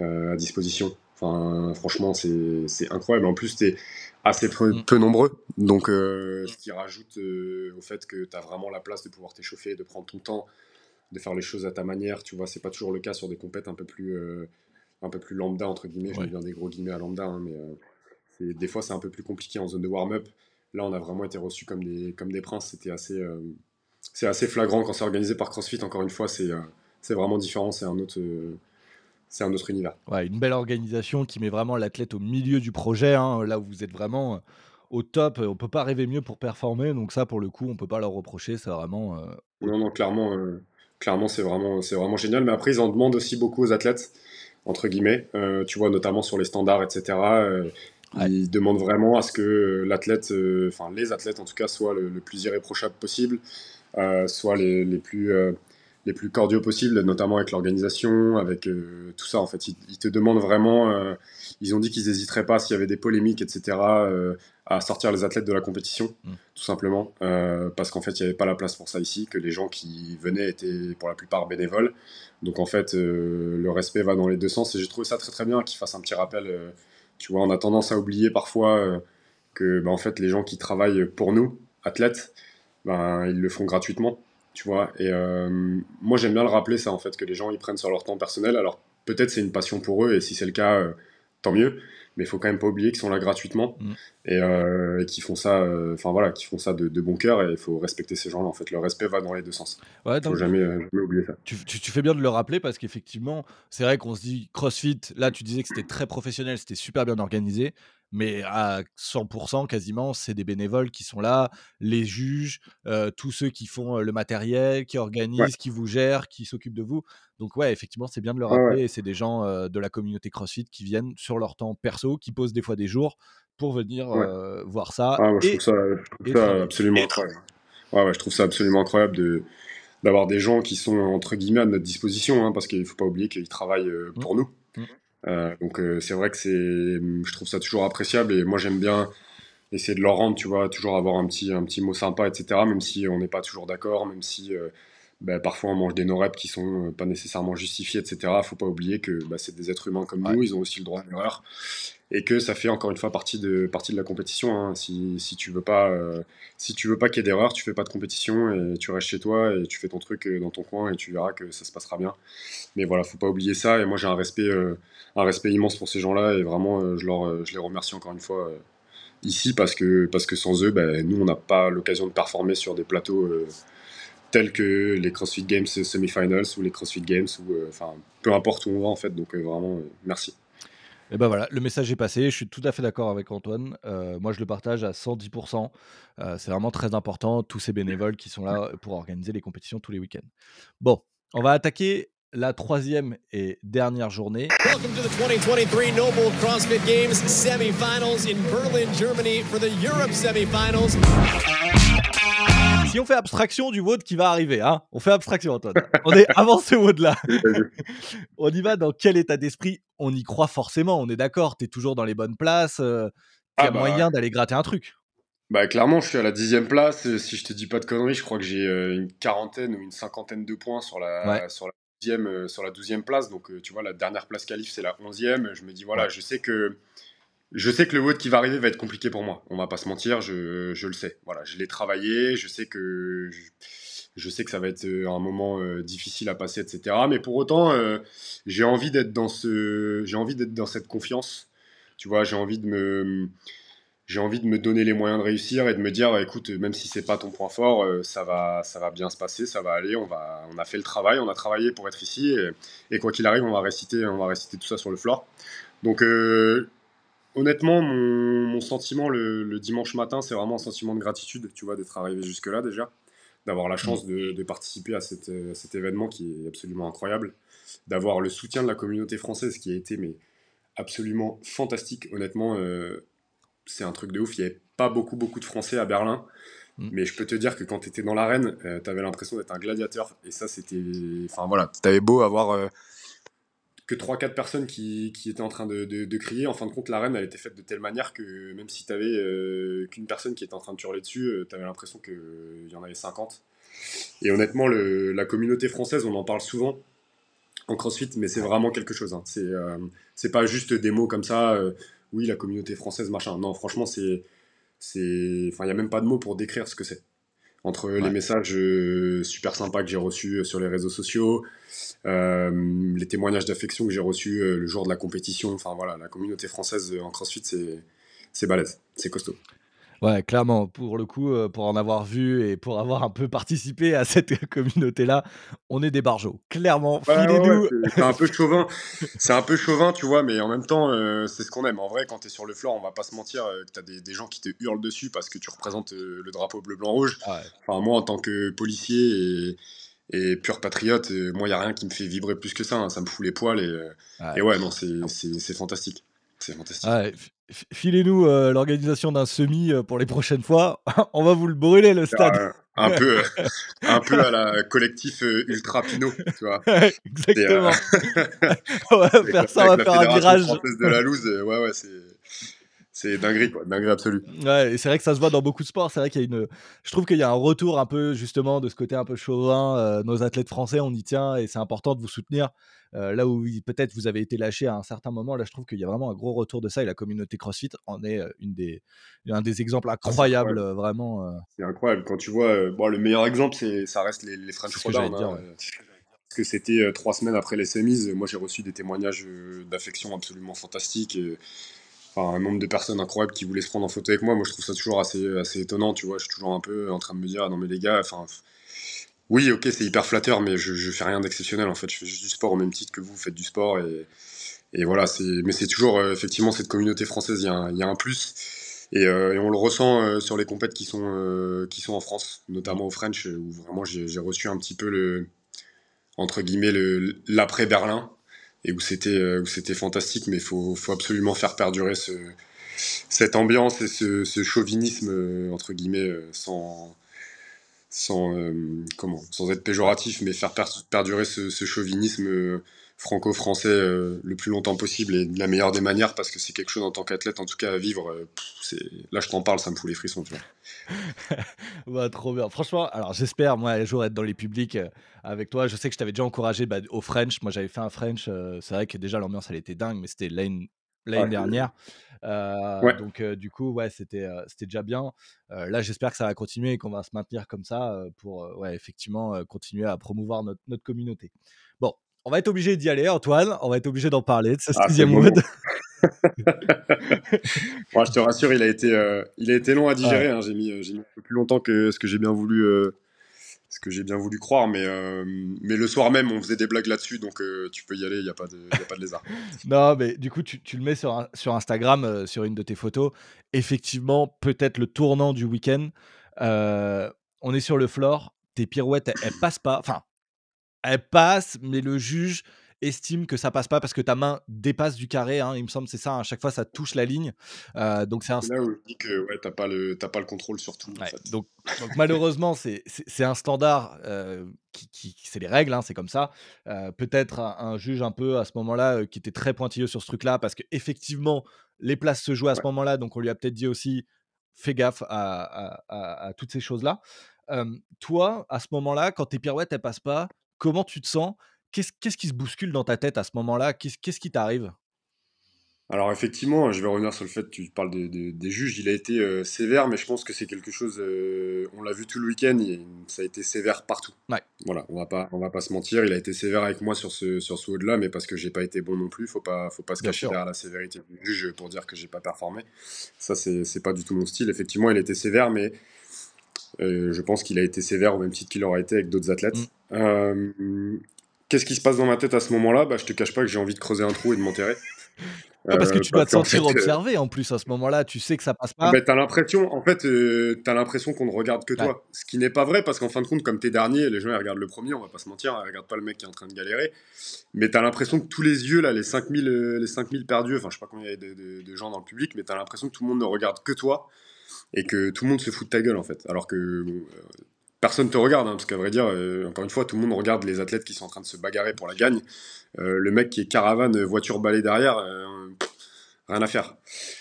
Speaker 5: à disposition. Enfin, franchement, c'est incroyable. En plus, tu es assez mm. peu, nombreux. Donc, euh, ce qui rajoute euh, au fait que tu as vraiment la place de pouvoir t'échauffer, de prendre ton temps, de faire les choses à ta manière. Tu vois, c'est pas toujours le cas sur des compètes un peu plus, euh, un peu plus lambda, entre guillemets. Je mets bien des gros guillemets à lambda, hein, mais des fois, c'est un peu plus compliqué en zone de warm-up. Là, on a vraiment été reçus comme des, comme des princes. C'était assez, c'est assez flagrant quand c'est organisé par CrossFit. Encore une fois, c'est c'est vraiment différent. C'est un autre c'est un autre univers.
Speaker 4: Ouais, une belle organisation qui met vraiment l'athlète au milieu du projet, hein, là où vous êtes vraiment euh, au top. On peut pas rêver mieux pour performer, donc ça, pour le coup, on peut pas leur reprocher. C'est vraiment. Euh,
Speaker 5: non, non, clairement, euh, clairement, c'est vraiment, c'est vraiment génial. Mais après, ils en demandent aussi beaucoup aux athlètes, entre guillemets. tu vois, notamment sur les standards, etc. Ils demandent vraiment à ce que l'athlète, enfin les athlètes en tout cas, soient le, plus irréprochable possible, soient les, les plus les plus cordiaux possibles, notamment avec l'organisation, avec euh, tout ça. En fait, ils, te demandent vraiment. Euh, ils ont dit qu'ils n'hésiteraient pas s'il y avait des polémiques, etc., euh, à sortir les athlètes de la compétition, mm. tout simplement, parce qu'en fait, il n'y avait pas la place pour ça ici, que les gens qui venaient étaient pour la plupart bénévoles. Donc en fait, le respect va dans les deux sens. Et j'ai trouvé ça très très bien qu'ils fassent un petit rappel. tu vois, on a tendance à oublier parfois que, bah, en fait, les gens qui travaillent pour nous, athlètes, ben, ils le font gratuitement tu vois. Et euh, moi, j'aime bien le rappeler, ça, en fait, que les gens, ils prennent sur leur temps personnel. Alors, peut-être c'est une passion pour eux, et si c'est le cas, euh, tant mieux. Mais il faut quand même pas oublier qu'ils sont là gratuitement mm. et, euh, et qu'ils font ça, enfin voilà, qu'ils font ça de, bon cœur. Et il faut respecter ces gens-là. En fait, le respect va dans les deux sens. Il faut jamais, jamais, oublier ça.
Speaker 4: Tu, tu, fais bien de le rappeler parce qu'effectivement, c'est vrai qu'on se dit CrossFit. Là, tu disais que c'était très professionnel, c'était super bien organisé mais à 100% quasiment, c'est des bénévoles qui sont là, les juges, tous ceux qui font le matériel, qui organisent, qui vous gèrent, qui s'occupent de vous. Donc ouais, effectivement, c'est bien de le rappeler. Et c'est des gens de la communauté CrossFit qui viennent sur leur temps perso, qui posent des fois des jours pour venir voir ça.
Speaker 5: Ah, je, trouve ça je trouve ça, absolument incroyable. Ouais, je trouve ça absolument incroyable de d'avoir des gens qui sont entre guillemets à notre disposition, hein, parce qu'il ne faut pas oublier qu'ils travaillent mmh. pour nous. Mmh. Euh, donc euh, c'est vrai que c'est, je trouve ça toujours appréciable et moi j'aime bien essayer de leur rendre, tu vois, toujours avoir un petit, un petit mot sympa, etc. Même si on n'est pas toujours d'accord, même si euh, bah, parfois on mange des no qui sont pas nécessairement justifiés, etc. Faut pas oublier que bah, c'est des êtres humains comme nous, ils ont aussi le droit à l'erreur et que ça fait encore une fois partie de, la compétition. Hein. Si, tu veux pas, tu veux pas qu'il y ait d'erreur, tu fais pas de compétition et tu restes chez toi et tu fais ton truc dans ton coin et tu verras que ça se passera bien. Mais voilà, faut pas oublier ça. Et moi j'ai un respect respect immense pour ces gens-là et vraiment, euh, je, euh, les remercie encore une fois euh, ici parce que, parce que sans eux, ben, nous, on n'a pas l'occasion de performer sur des plateaux tels que les CrossFit Games semi-finals ou les CrossFit Games ou enfin peu importe où on va en fait. Donc vraiment, merci.
Speaker 4: Et ben voilà, le message est passé. Je suis tout à fait d'accord avec Antoine. moi, je le partage à 110%. c'est vraiment très important, tous ces bénévoles qui sont là pour organiser les compétitions tous les week-ends. Bon, on va attaquer la troisième et dernière journée. Welcome to the 2023 Noble CrossFit Games semifinals in Berlin, Germany for the Europe semifinals. Si on fait abstraction du WOD qui va arriver, hein, on fait abstraction, Antoine. On est <laughs> avant ce WOD-là. <laughs> on y va dans quel état d'esprit? On y croit forcément, on est d'accord. Tu es toujours dans les bonnes places. Euh, il y a ah bah, moyen d'aller gratter un truc.
Speaker 5: Bah clairement, je suis à la dixième place. Si je te dis pas de conneries, je crois que j'ai une quarantaine ou une cinquantaine de points sur la, sur la, douzième, sur la douzième place. Donc tu vois, la dernière place qualif, c'est la onzième. Je me dis, voilà, je sais que je sais que le vote qui va arriver va être compliqué pour moi. On va pas se mentir, je, le sais. Voilà, je l'ai travaillé, je sais que je, sais que ça va être euh, un moment euh, difficile à passer, etc. Mais pour autant, euh, j'ai envie d'être dans ce, j'ai envie d'être dans cette confiance. Tu vois, j'ai envie de me, j'ai envie de me donner les moyens de réussir et de me dire, écoute, même si c'est pas ton point fort, ça va, ça va bien se passer, ça va aller. On va, on a fait le travail, on a travaillé pour être ici et, quoi qu'il arrive, on va réciter, on va réciter tout ça sur le floor. Donc Honnêtement, mon, sentiment le, dimanche matin, c'est vraiment un sentiment de gratitude, tu vois, d'être arrivé jusque-là déjà, d'avoir la chance de, participer à, cet événement qui est absolument incroyable, d'avoir le soutien de la communauté française qui a été mais, absolument fantastique. Honnêtement, euh, c'est un truc de ouf. Il n'y avait pas beaucoup, beaucoup de Français à Berlin. Mm. Mais je peux te dire que quand tu étais dans l'arène, euh, tu avais l'impression d'être un gladiateur. Et ça, c'était. Enfin voilà, tu avais beau avoir euh, que 3-4 personnes qui, qui, étaient en train de, de, crier. En fin de compte, l'arène, elle était faite de telle manière que même si tu avais euh, qu'une personne qui était en train de hurler dessus, euh, tu avais l'impression qu'il y en avait 50. Et honnêtement, le, la communauté française, on en parle souvent en CrossFit, mais c'est vraiment quelque chose. Hein. C'est euh, c'est pas juste des mots comme ça, oui, la communauté française, machin. Non, franchement, c'est. Enfin, il n'y a même pas de mots pour décrire ce que c'est entre les messages euh, super sympas que j'ai reçus euh, sur les réseaux sociaux, euh, les témoignages d'affection que j'ai reçus le jour de la compétition. Enfin voilà, la communauté française en CrossFit, c'est balèze, c'est costaud.
Speaker 4: Ouais, clairement, pour le coup, pour en avoir vu et pour avoir un peu participé à cette <laughs> communauté-là, on est des barjots. Clairement, filez-nous.
Speaker 5: c'est un peu <laughs> chauvin. C'est un peu chauvin, tu vois, mais en même temps, c'est ce qu'on aime. En vrai, quand tu es sur le floor, on va pas se mentir, que tu as des, gens qui te hurlent dessus parce que tu représentes le drapeau bleu-blanc-rouge. Enfin, moi, en tant que policier et, pur patriote, moi, il n'y a rien qui me fait vibrer plus que ça. Hein. Ça me fout les poils. Et, et ouais, non, c'est fantastique. C'est fantastique.
Speaker 4: Filez-nous euh, l'organisation d'un semi euh, pour les prochaines fois. <laughs> On va vous le brûler le stade.
Speaker 5: un peu, <laughs> un peu à la collectif euh, Ultra Pinot, tu vois. <laughs>
Speaker 4: Exactement. on va faire ça, on va faire un virage.
Speaker 5: de la loose, ouais, ouais, c'est. C'est dinguerie, quoi, dinguerie absolue.
Speaker 4: Ouais, et c'est vrai que ça se voit dans beaucoup de sports. C'est vrai qu'il y a une. Je trouve qu'il y a un retour un peu justement de ce côté un peu chauvin. nos athlètes français, on y tient et c'est important de vous soutenir. Euh, là où peut-être vous avez été lâché à un certain moment, là je trouve qu'il y a vraiment un gros retour de ça et la communauté CrossFit en est euh, une des, un des exemples ah, incroyables, euh, vraiment.
Speaker 5: C'est incroyable quand tu vois. bon, le meilleur exemple, c'est ça reste les, les French Throwdown. Hein, parce que c'était trois semaines après les semis. Moi, j'ai reçu des témoignages d'affection absolument fantastiques. Un nombre de personnes incroyables qui voulaient se prendre en photo avec moi. Moi, je trouve ça toujours assez, assez étonnant. Tu vois, je suis toujours un peu en train de me dire, ah non mais les gars, enfin, oui, ok, c'est hyper flatteur, mais je, je fais rien d'exceptionnel en fait. Je fais juste du sport au même titre que vous, faites du sport et, et voilà. Mais c'est toujours euh, effectivement cette communauté française, il y, a un, y a un plus et, euh, on le ressent euh, sur les compètes qui sont qui sont en France, notamment au French où vraiment j'ai, reçu un petit peu le entre guillemets le l'après Berlin et où c'était où c'était fantastique, mais faut faut absolument faire perdurer ce cette ambiance et ce, ce chauvinisme entre guillemets sans sans, euh, comment, sans être péjoratif, mais faire perdurer ce, chauvinisme euh, franco-français euh, le plus longtemps possible et de la meilleure des manières parce que c'est quelque chose en tant qu'athlète en tout cas à vivre c'est là je t'en parle ça me fout les frissons tu
Speaker 4: vois. <laughs> Trop bien. Franchement alors j'espère moi un jour être dans les publics avec toi. Je sais que je t'avais déjà encouragé bah, au French. Moi j'avais fait un French c'est vrai que déjà l'ambiance elle était dingue mais c'était l'année dernière. Donc du coup, ouais, c'était c'était déjà bien. là, j'espère que ça va continuer et qu'on va se maintenir comme ça pour, ouais, effectivement, continuer à promouvoir notre, notre communauté. Bon, on va être obligé d'y aller, Antoine. On va être obligé d'en parler de ce ah, sixième mode.
Speaker 5: Moi, <laughs> je te rassure, il a été, il a été long à digérer. Hein. J'ai mis, mis, un peu plus longtemps que ce que j'ai bien voulu ce que j'ai bien voulu croire, mais, euh, mais le soir même, on faisait des blagues là-dessus, donc euh, tu peux y aller, il n'y a, pas de, a pas de lézard. <laughs>
Speaker 4: non, mais du coup, tu, tu le mets sur, sur Instagram, euh, sur une de tes photos. Effectivement, peut-être le tournant du week-end. on est sur le floor, tes pirouettes, elles, elles passent pas. Enfin, elles passent, mais le juge estime que ça passe pas parce que ta main dépasse du carré. Hein, il me semble c'est ça. À chaque fois, ça touche la ligne. Euh, donc c'est un.
Speaker 5: Là où je dis que ouais, t'as pas le pas le contrôle sur tout.
Speaker 4: donc, <laughs> donc, malheureusement, c'est un standard euh, qui, c'est les règles, hein, c'est comme ça. Euh, peut-être un, juge un peu à ce moment-là qui était très pointilleux sur ce truc-là parce que effectivement les places se jouaient à ce moment-là. Donc on lui a peut-être dit aussi fais gaffe à, toutes ces choses-là. toi, à ce moment-là, quand tes pirouettes, elles passent pas, comment tu te sens? Qu'est-ce qui se bouscule dans ta tête à ce moment-là? Qu'est-ce qui t'arrive?
Speaker 5: Alors effectivement, je vais revenir sur le fait que tu parles des juges. Il a été euh, sévère, mais je pense que c'est quelque chose. Euh, on l'a vu tout le week-end. Ça a été sévère partout. Voilà, on va pas, on va pas se mentir. Il a été sévère avec moi sur ce sur ce haut-là, mais parce que j'ai pas été bon non plus. Faut pas, faut pas se cacher derrière la sévérité du juge pour dire que j'ai pas performé. Ça, c'est c'est pas du tout mon style. Effectivement, il a été sévère, mais euh, je pense qu'il a été sévère au même titre qu'il aurait été avec d'autres athlètes. Mm. Qu'est-ce qui se passe dans ma tête à ce moment-là? Bah, Je te cache pas que j'ai envie de creuser un trou et de m'enterrer <laughs>
Speaker 4: parce que euh, tu dois te sentir observé en plus à ce moment-là, tu sais que ça passe pas.
Speaker 5: Ben, t'as l'impression, en fait, euh, t'as l'impression qu'on ne regarde que toi. Ce qui n'est pas vrai parce qu'en fin de compte, comme t'es dernier, les gens ils regardent le premier, on va pas se mentir, ils regardent pas le mec qui est en train de galérer. Mais t'as l'impression que tous les yeux, là, les 5000, euh, les 5000 perdus, enfin je sais pas combien il y a de, gens dans le public, mais t'as l'impression que tout le monde ne regarde que toi et que tout le monde se fout de ta gueule en fait. Alors que personne te regarde, hein, parce qu'à vrai dire, encore une fois, tout le monde regarde les athlètes qui sont en train de se bagarrer pour la gagne. le mec qui est caravane, voiture balai derrière, rien à faire.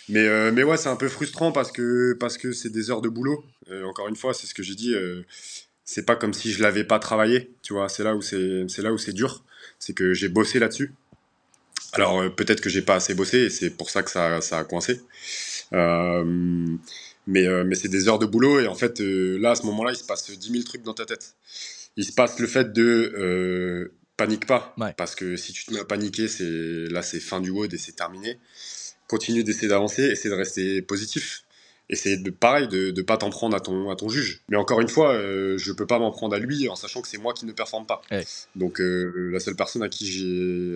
Speaker 5: Mais, euh, mais ouais, c'est un peu frustrant parce que parce que c'est des heures de boulot. Euh, encore une fois, c'est ce que j'ai dit. Euh, c'est pas comme si je l'avais pas travaillé. Tu vois, c'est là où c'est c'est là où c'est dur. C'est que j'ai bossé là-dessus. Alors peut-être que j'ai pas assez bossé et c'est pour ça que ça, ça a coincé. Mais mais c'est des heures de boulot et en fait là à ce moment-là il se passe 10 000 trucs dans ta tête. Il se passe le fait de panique pas parce que si tu te mets à paniquer c'est là c'est fin du WOD et c'est terminé continue d'essayer d'avancer, essayer de rester positif. Essayer de pareil de ne pas t'en prendre à ton, à ton juge. Mais encore une fois, euh, je peux pas m'en prendre à lui en sachant que c'est moi qui ne performe pas. Donc euh, la seule personne à qui,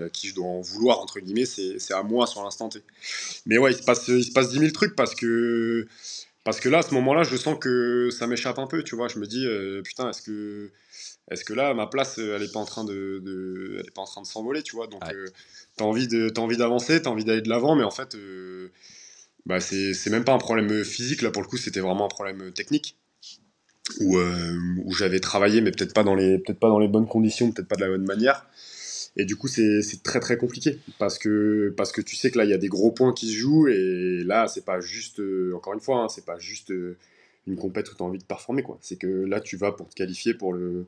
Speaker 5: à qui je dois en vouloir, entre guillemets, c'est à moi sur l'instant T. Mais ouais, il se passe, il se passe 10 000 trucs parce que, parce que là, à ce moment-là, je sens que ça m'échappe un peu. Tu vois, je me dis, euh, putain, est-ce que, est que là, ma place, elle n'est pas en train de, de elle est pas en train de s'envoler, tu vois. Donc t'as envie de as envie d'avancer, t'as envie d'aller de l'avant, mais en fait, euh, bah c'est même pas un problème physique là pour le coup, c'était vraiment un problème technique où, euh, où j'avais travaillé, mais peut-être pas dans les peut-être pas dans les bonnes conditions, peut-être pas de la bonne manière. Et du coup, c'est très très compliqué parce que parce que tu sais que là, il y a des gros points qui se jouent et là, c'est pas juste euh, encore une fois, hein, c'est pas juste une compète où tu as envie de performer quoi. C'est que là, tu vas pour te qualifier pour le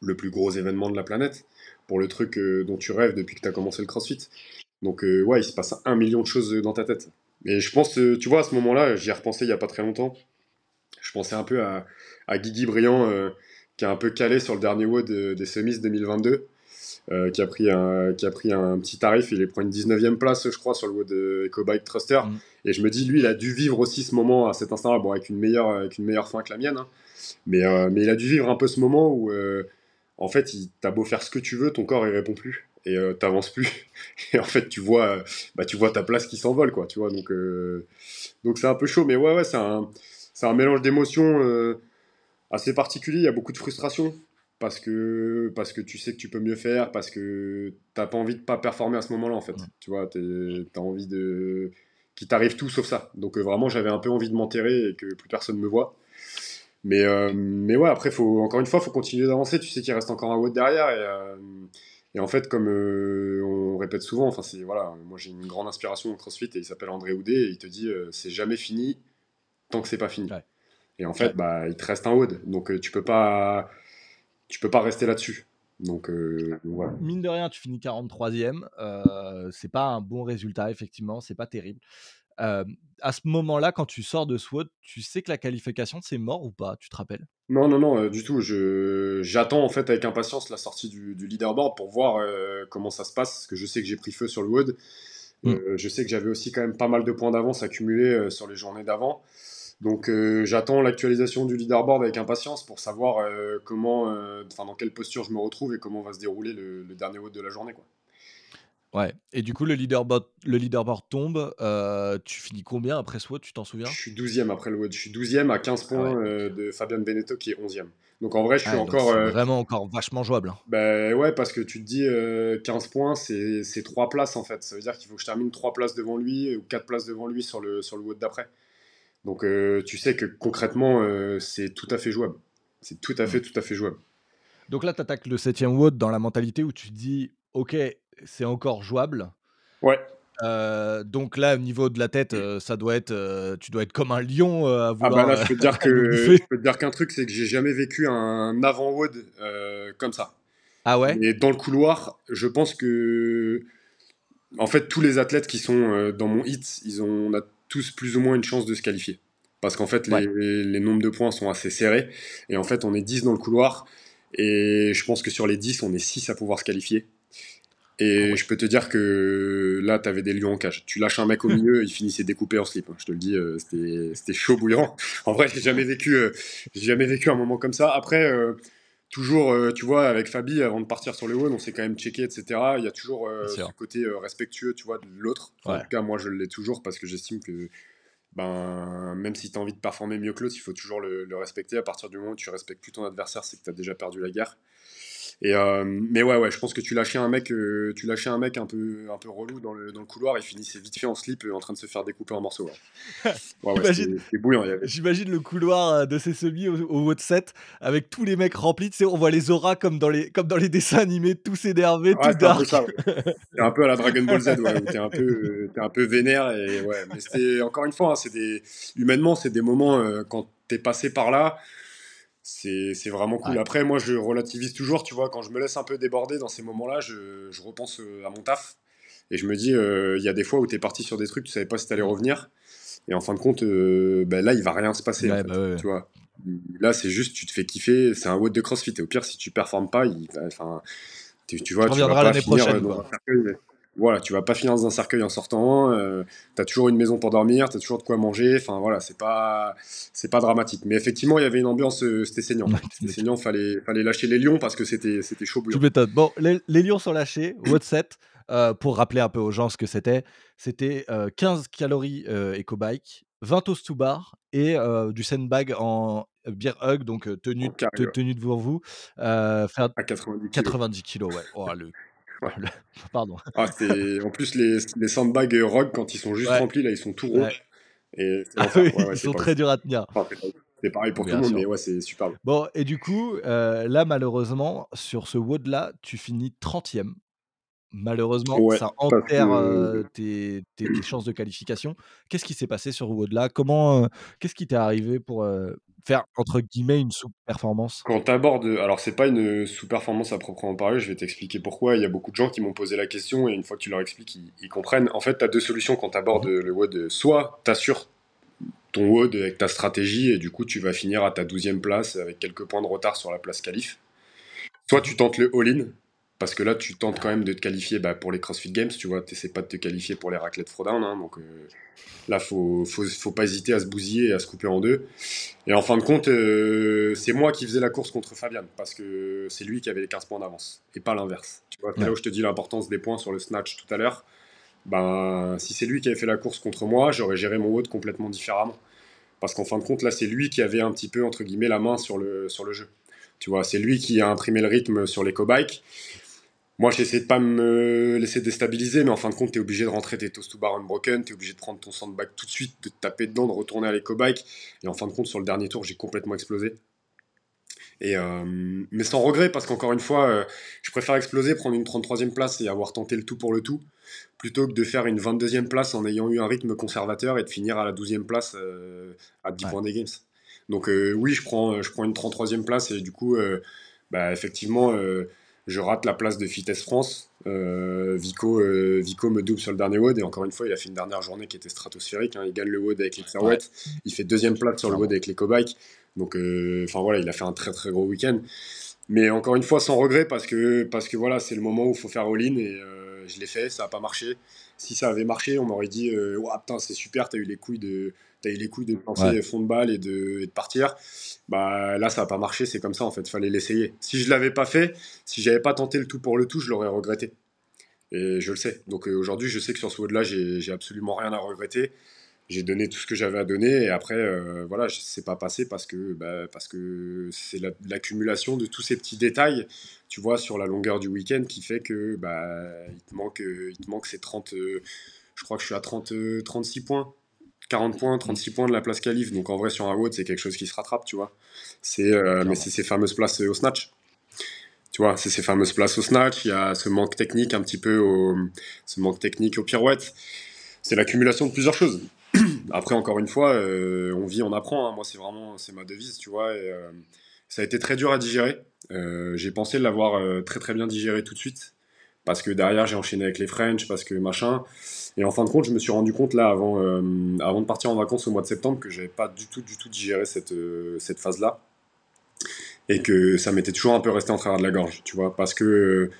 Speaker 5: le plus gros événement de la planète pour le truc euh, dont tu rêves depuis que tu as commencé le CrossFit. Donc euh, ouais, il se passe un million de choses dans ta tête. Et je pense, euh, tu vois, à ce moment-là, j'y ai repensé il y a pas très longtemps. Je pensais un peu à, à Guigui Briand, qui a un peu calé sur le dernier WOD des semis 2022. Qui, a pris un, qui a pris un petit tarif, il prend une 19e place, je crois, sur le WOD EcoBike Thruster. Mm. Et je me dis, lui, il a dû vivre aussi ce moment à cet instant-là, bon, avec une meilleure, avec une meilleure fin que la mienne. Hein. Mais, mais il a dû vivre un peu ce moment où, en fait, t'as beau faire ce que tu veux, ton corps il répond plus et euh, t'avances plus. <laughs> et en fait, tu vois, bah, tu vois ta place qui s'envole, quoi. Tu vois, donc euh, donc c'est un peu chaud, mais ouais, ouais, c'est un, un mélange d'émotions euh, assez particulier. Il y a beaucoup de frustration parce que parce que tu sais que tu peux mieux faire, parce que t'as pas envie de pas performer à ce moment-là, en fait. Tu vois, t'as envie de qu'il t'arrive tout sauf ça. Donc vraiment, j'avais un peu envie de m'enterrer et que plus personne me voit. Mais, euh, mais ouais, après, faut, encore une fois, il faut continuer d'avancer. Tu sais qu'il reste encore un WOD derrière. Et, euh, et, en fait, comme euh, on répète souvent, enfin, c'est, voilà, moi j'ai une grande inspiration au CrossFit et il s'appelle André Houdet et il te dit c'est jamais fini tant que c'est pas fini. Et en fait, bah, il te reste un WOD. Donc tu peux pas, tu peux pas rester là-dessus. Donc, voilà.
Speaker 4: Mine de rien, tu finis 43e. c'est pas un bon résultat, effectivement. C'est pas terrible à ce moment-là, quand tu sors de SWOT, tu sais que la qualification, c'est mort ou pas? Tu te rappelles?
Speaker 5: Non, non, non, du tout. J'attends en fait avec impatience la sortie du, leaderboard pour voir comment ça se passe, parce que je sais que j'ai pris feu sur le WOD. Mmh. je sais que j'avais aussi quand même pas mal de points d'avance accumulés sur les journées d'avant. Donc j'attends l'actualisation du leaderboard avec impatience pour savoir comment, dans quelle posture je me retrouve et comment va se dérouler le, le dernier WOD de la journée. Quoi.
Speaker 4: Ouais, et du coup, le leaderboard, le leaderboard tombe. Euh, tu finis combien après SWOT Tu t'en souviens?
Speaker 5: Je suis 12e après le WOD. Je suis 12e à 15 ah points euh, de Fabian Benetto qui est 11e. Donc en vrai, je suis ah encore.
Speaker 4: Euh, vraiment encore vachement jouable. Hein.
Speaker 5: Ben ouais, parce que tu te dis 15 points, c'est 3 places en fait. Ça veut dire qu'il faut que je termine 3 places devant lui ou 4 places devant lui sur le, sur le WOD d'après. Donc tu sais que concrètement, c'est tout à fait jouable. C'est tout à fait, tout à fait jouable.
Speaker 4: Donc là, tu attaques le 7 WOD dans la mentalité où tu te dis Ok, c'est encore jouable.
Speaker 5: Ouais.
Speaker 4: Euh, donc là, au niveau de la tête, euh, ça doit être, euh, tu dois être comme un lion à vouloir.
Speaker 5: Ah bah là, je peux te dire <laughs> que je peux te dire qu'un truc, c'est que j'ai jamais vécu un avant wood comme ça.
Speaker 4: Ah ouais?
Speaker 5: Et dans le couloir, je pense que, en fait, tous les athlètes qui sont dans mon hit, ils ont, on a tous plus ou moins une chance de se qualifier. Parce qu'en fait, les, les, nombres de points sont assez serrés. Et en fait, on est 10 dans le couloir. Et je pense que sur les 10, on est 6 à pouvoir se qualifier. Et ah je peux te dire que là, tu avais des lions en cage. Tu lâches un mec au <laughs> milieu, il finissait découpé en slip. Hein. Je te le dis, euh, c'était chaud bouillant. <laughs> En vrai, j'ai jamais vécu, euh, j'ai jamais vécu un moment comme ça. Après, euh, toujours, tu vois, avec Fabi, avant de partir sur le one, on s'est quand même checké, etc. Il y a toujours ce côté respectueux, tu vois, de l'autre. En tout cas, moi, je l'ai toujours parce que j'estime que ben, même si tu as envie de performer mieux que l'autre, il faut toujours le, le, respecter. À partir du moment où tu respectes plus ton adversaire, c'est que tu as déjà perdu la guerre. Et euh, mais ouais, ouais, je pense que tu lâchais un mec, euh, tu lâchais un mec un peu, un peu relou dans le, dans le couloir et finissait vite fait en slip euh, en train de se faire découper en morceaux. Ouais. <laughs>
Speaker 4: ouais, bouillant. J'imagine le couloir de ces semis au, au set avec tous les mecs remplis. Tu sais, on voit les auras comme dans les, comme dans les dessins animés, tous énervés, tout dark. <laughs>
Speaker 5: C'est un peu à la Dragon Ball Z, ouais, où t'es un peu, es un peu vénère et ouais. Mais c'était encore une fois, hein, c'est des, humainement, c'est des moments quand t'es passé par là c'est vraiment cool. Après, moi, je relativise toujours, tu vois, quand je me laisse un peu déborder dans ces moments-là, je, je repense euh, à mon taf. Et je me dis, euh, il y a des fois où tu es parti sur des trucs, tu savais pas si tu allais revenir. Et en fin de compte, euh, ben là, il va rien se passer. Bah tu vois. Là, c'est juste, tu te fais kiffer. C'est un WOD de CrossFit. Et au pire, si tu performes pas, il, enfin, tu, tu, vois, tu vas pas l'année prochaine. Voilà, tu vas pas finir dans un cercueil en sortant, euh, tu as toujours une maison pour dormir, tu as toujours de quoi manger, enfin voilà, c'est pas c'est pas dramatique. Mais effectivement, il y avait une ambiance, euh, c'était saignant. c'était saignant, fallait, fallait lâcher les lions parce que c'était chaud bouillant.
Speaker 4: Bon, les, lions sont lâchés, <coughs> what set, euh, pour rappeler un peu aux gens ce que c'était, c'était 15 calories EcoBike, 20 toasts to bar et du sandbag en beer hug, donc tenue, tenue devant vous, faire
Speaker 5: à 90
Speaker 4: 90 kilos, ouais. Oh, le <laughs> Pardon.
Speaker 5: Ah, en plus, les, les sandbags Rogue, quand ils sont juste remplis, là, ils sont tout ronds. Et
Speaker 4: ah ils sont très durs à tenir.
Speaker 5: c'est pareil pour tout le monde, mais ouais, c'est super.
Speaker 4: Bon, et du coup, euh, là, malheureusement, sur ce WOD-là, tu finis 30ème. Malheureusement, ça enterre euh, tes, tes, chances de qualification. Qu'est-ce qui s'est passé sur WOD-là Comment, euh, Qu'est-ce qui t'est arrivé pour, faire entre guillemets une sous-performance?
Speaker 5: Quand tu abordes, alors c'est pas une sous-performance à proprement parler, je vais t'expliquer pourquoi. Il y a beaucoup de gens qui m'ont posé la question et une fois que tu leur expliques, ils, comprennent. En fait, tu as deux solutions quand tu abordes mmh le WOD. Soit tu assures ton WOD avec ta stratégie et du coup tu vas finir à ta 12e place avec quelques points de retard sur la place qualif. Soit tu tentes le all-in parce que là, tu tentes quand même de te qualifier bah, pour les CrossFit Games, tu vois, tu n'essaies pas de te qualifier pour les raclettes Frodown, hein, donc euh, là, faut, faut, faut, pas hésiter à se bousiller et à se couper en deux. Et en fin de compte, euh, c'est moi qui faisais la course contre Fabian, parce que c'est lui qui avait les 15 points d'avance, et pas l'inverse. Tu vois, là où je te dis l'importance des points sur le snatch tout à l'heure, ben, si c'est lui qui avait fait la course contre moi, j'aurais géré mon vote complètement différemment. Parce qu'en fin de compte, là, c'est lui qui avait un petit peu, entre guillemets, la main sur le, sur le jeu. Tu vois, c'est lui qui a imprimé le rythme sur l'éco-bike. Moi, j'essaie de pas me laisser déstabiliser, mais en fin de compte, tu es obligé de rentrer tes toast to bar unbroken, tu es obligé de prendre ton sandbag tout de suite, de te taper dedans, de retourner à l'éco-bike. Et en fin de compte, sur le dernier tour, j'ai complètement explosé. Et euh, mais sans regret, parce qu'encore une fois, euh, je préfère exploser, prendre une 33e place et avoir tenté le tout pour le tout, plutôt que de faire une 22e place en ayant eu un rythme conservateur et de finir à la 12e place euh, à 10 points des Games. Donc oui, je prends, je prends une 33e place et du coup, bah, effectivement je rate la place de Fitesse France. Euh, Vico, euh, Vico me double sur le dernier WOD et encore une fois, il a fait une dernière journée qui était stratosphérique. Hein. Il gagne le WOD avec les Clearwet. Il fait deuxième place sur le WOD avec les Cobike. Donc, euh, voilà, il a fait un très très gros week-end. Mais encore une fois, sans regret parce que, parce que voilà, c'est le moment où il faut faire all-in et je l'ai fait, ça n'a pas marché. Si ça avait marché, on m'aurait dit, ouais, putain, c'est super, t'as eu les couilles de, as eu les couilles de lancer fond de balle et de, et de partir. Bah là, ça n'a pas marché, c'est comme ça en fait, fallait l'essayer. Si je l'avais pas fait, si j'avais pas tenté le tout pour le tout, je l'aurais regretté. Et je le sais. Donc euh, aujourd'hui, je sais que sur ce WOD là, j'ai absolument rien à regretter. J'ai donné tout ce que j'avais à donner et après, euh, voilà, c'est pas passé parce que bah, parce que c'est l'accumulation de tous ces petits détails, tu vois, sur la longueur du week-end qui fait que bah, il te manque, il te manque ces 30, euh, je crois que je suis à 30, 36 points 40 points, 36 points de la place qualif. Donc en vrai, sur un WOD, c'est quelque chose qui se rattrape, tu vois. C'est, euh, mais c'est ces fameuses places au snatch. Tu vois, c'est ces fameuses places au snatch, il y a ce manque technique un petit peu, au, ce manque technique aux pirouettes. C'est l'accumulation de plusieurs choses. <clears throat> Après, encore une fois, euh, on vit, on apprend. Hein. Moi, c'est vraiment, c'est ma devise, tu vois. Et, euh, ça a été très dur à digérer. Euh, j'ai pensé l'avoir très très bien digéré tout de suite. Parce que derrière, j'ai enchaîné avec les French, parce que machin. Et en fin de compte, je me suis rendu compte là, avant, avant de partir en vacances au mois de septembre, que j'avais pas du tout, du tout digéré cette, cette phase-là et que ça m'était toujours un peu resté en travers de la gorge, tu vois, parce que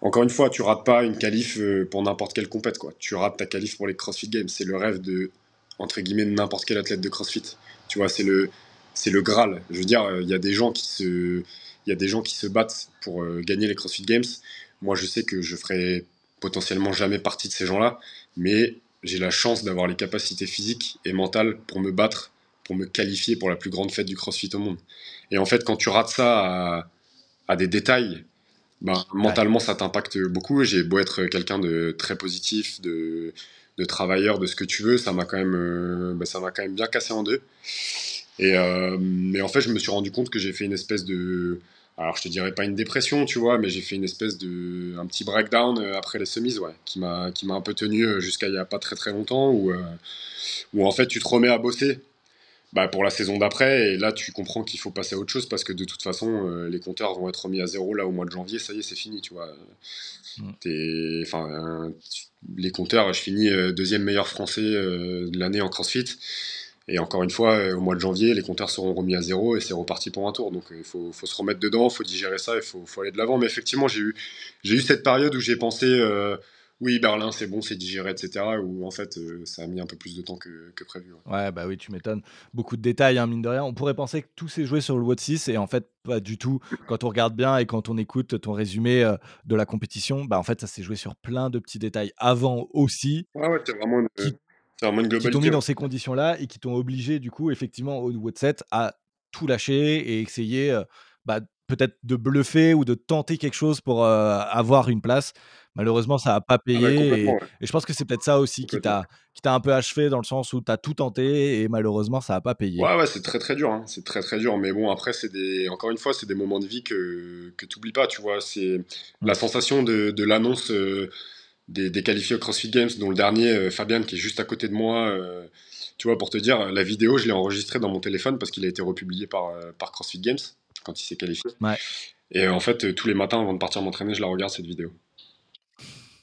Speaker 5: encore une fois, tu rates pas une qualif euh, pour n'importe quelle compète, quoi. Tu rates ta qualif pour les CrossFit Games, c'est le rêve de entre guillemets n'importe quel athlète de CrossFit. Tu vois, c'est le c'est le graal. Je veux dire, il y a des gens qui se il des gens qui se battent pour euh, gagner les CrossFit Games. Moi, je sais que je ferai potentiellement jamais partie de ces gens-là, mais j'ai la chance d'avoir les capacités physiques et mentales pour me battre, pour me qualifier pour la plus grande fête du CrossFit au monde. Et en fait, quand tu rates ça à, des détails, ben, mentalement, ça t'impacte beaucoup. J'ai beau être quelqu'un de très positif, de, de, travailleur, de ce que tu veux, ça m'a quand même, euh, ben, ça m'a quand même bien cassé en deux. Et euh, mais en fait, je me suis rendu compte que j'ai fait une espèce de, alors je te dirais pas une dépression, tu vois, mais j'ai fait une espèce de, un petit breakdown euh, après les semis, ouais, qui m'a, qui m'a un peu tenu jusqu'à il y a pas très très longtemps, où, où en fait tu te remets à bosser bah, pour la saison d'après. Et là, tu comprends qu'il faut passer à autre chose parce que de toute façon, euh, les compteurs vont être remis à zéro là au mois de janvier. Ça y est, c'est fini, tu vois. Mm. Enfin, les compteurs, je finis euh, deuxième meilleur français euh, de l'année en CrossFit. Et encore une fois, au mois de janvier, les compteurs seront remis à zéro et c'est reparti pour un tour. Donc il faut, faut, se remettre dedans, il faut digérer ça, il faut, faut aller de l'avant. Mais effectivement, j'ai eu, j'ai eu cette période où j'ai pensé oui, Berlin, c'est bon, c'est digéré, etc. Ou en fait, euh, ça a mis un peu plus de temps que, prévu.
Speaker 4: Ouais. bah oui, tu m'étonnes. Beaucoup de détails, hein, mine de rien. On pourrait penser que tout s'est joué sur le WOD 6 et en fait, pas du tout. Quand on regarde bien et quand on écoute ton résumé euh, de la compétition, bah en fait, ça s'est joué sur plein de petits détails avant aussi.
Speaker 5: Ouais, ouais, c'est vraiment une, qui,
Speaker 4: Qui t'ont mis dans ces conditions-là et qui t'ont obligé, du coup, effectivement, au WOD 7 à tout lâcher et essayer. Euh, bah, peut-être de bluffer ou de tenter quelque chose pour avoir une place. Malheureusement, ça n'a pas ah payé. et, je pense que c'est peut-être ça aussi qui t'a un peu achevé dans le sens où tu as tout tenté et malheureusement, ça n'a pas payé.
Speaker 5: Ouais, ouais, c'est très très dur. Hein. C'est très très dur. Mais bon, après, c'est des... encore une fois, c'est des moments de vie que, que tu n'oublies pas. Tu vois, c'est mmh. la sensation de, de l'annonce des, des, qualifiés au CrossFit Games, dont le dernier, Fabien, qui est juste à côté de moi. tu vois, pour te dire, la vidéo, je l'ai enregistrée dans mon téléphone parce qu'il a été republié par, par CrossFit Games quand il s'est qualifié. Et en fait, tous les matins avant de partir m'entraîner, je la regarde cette vidéo.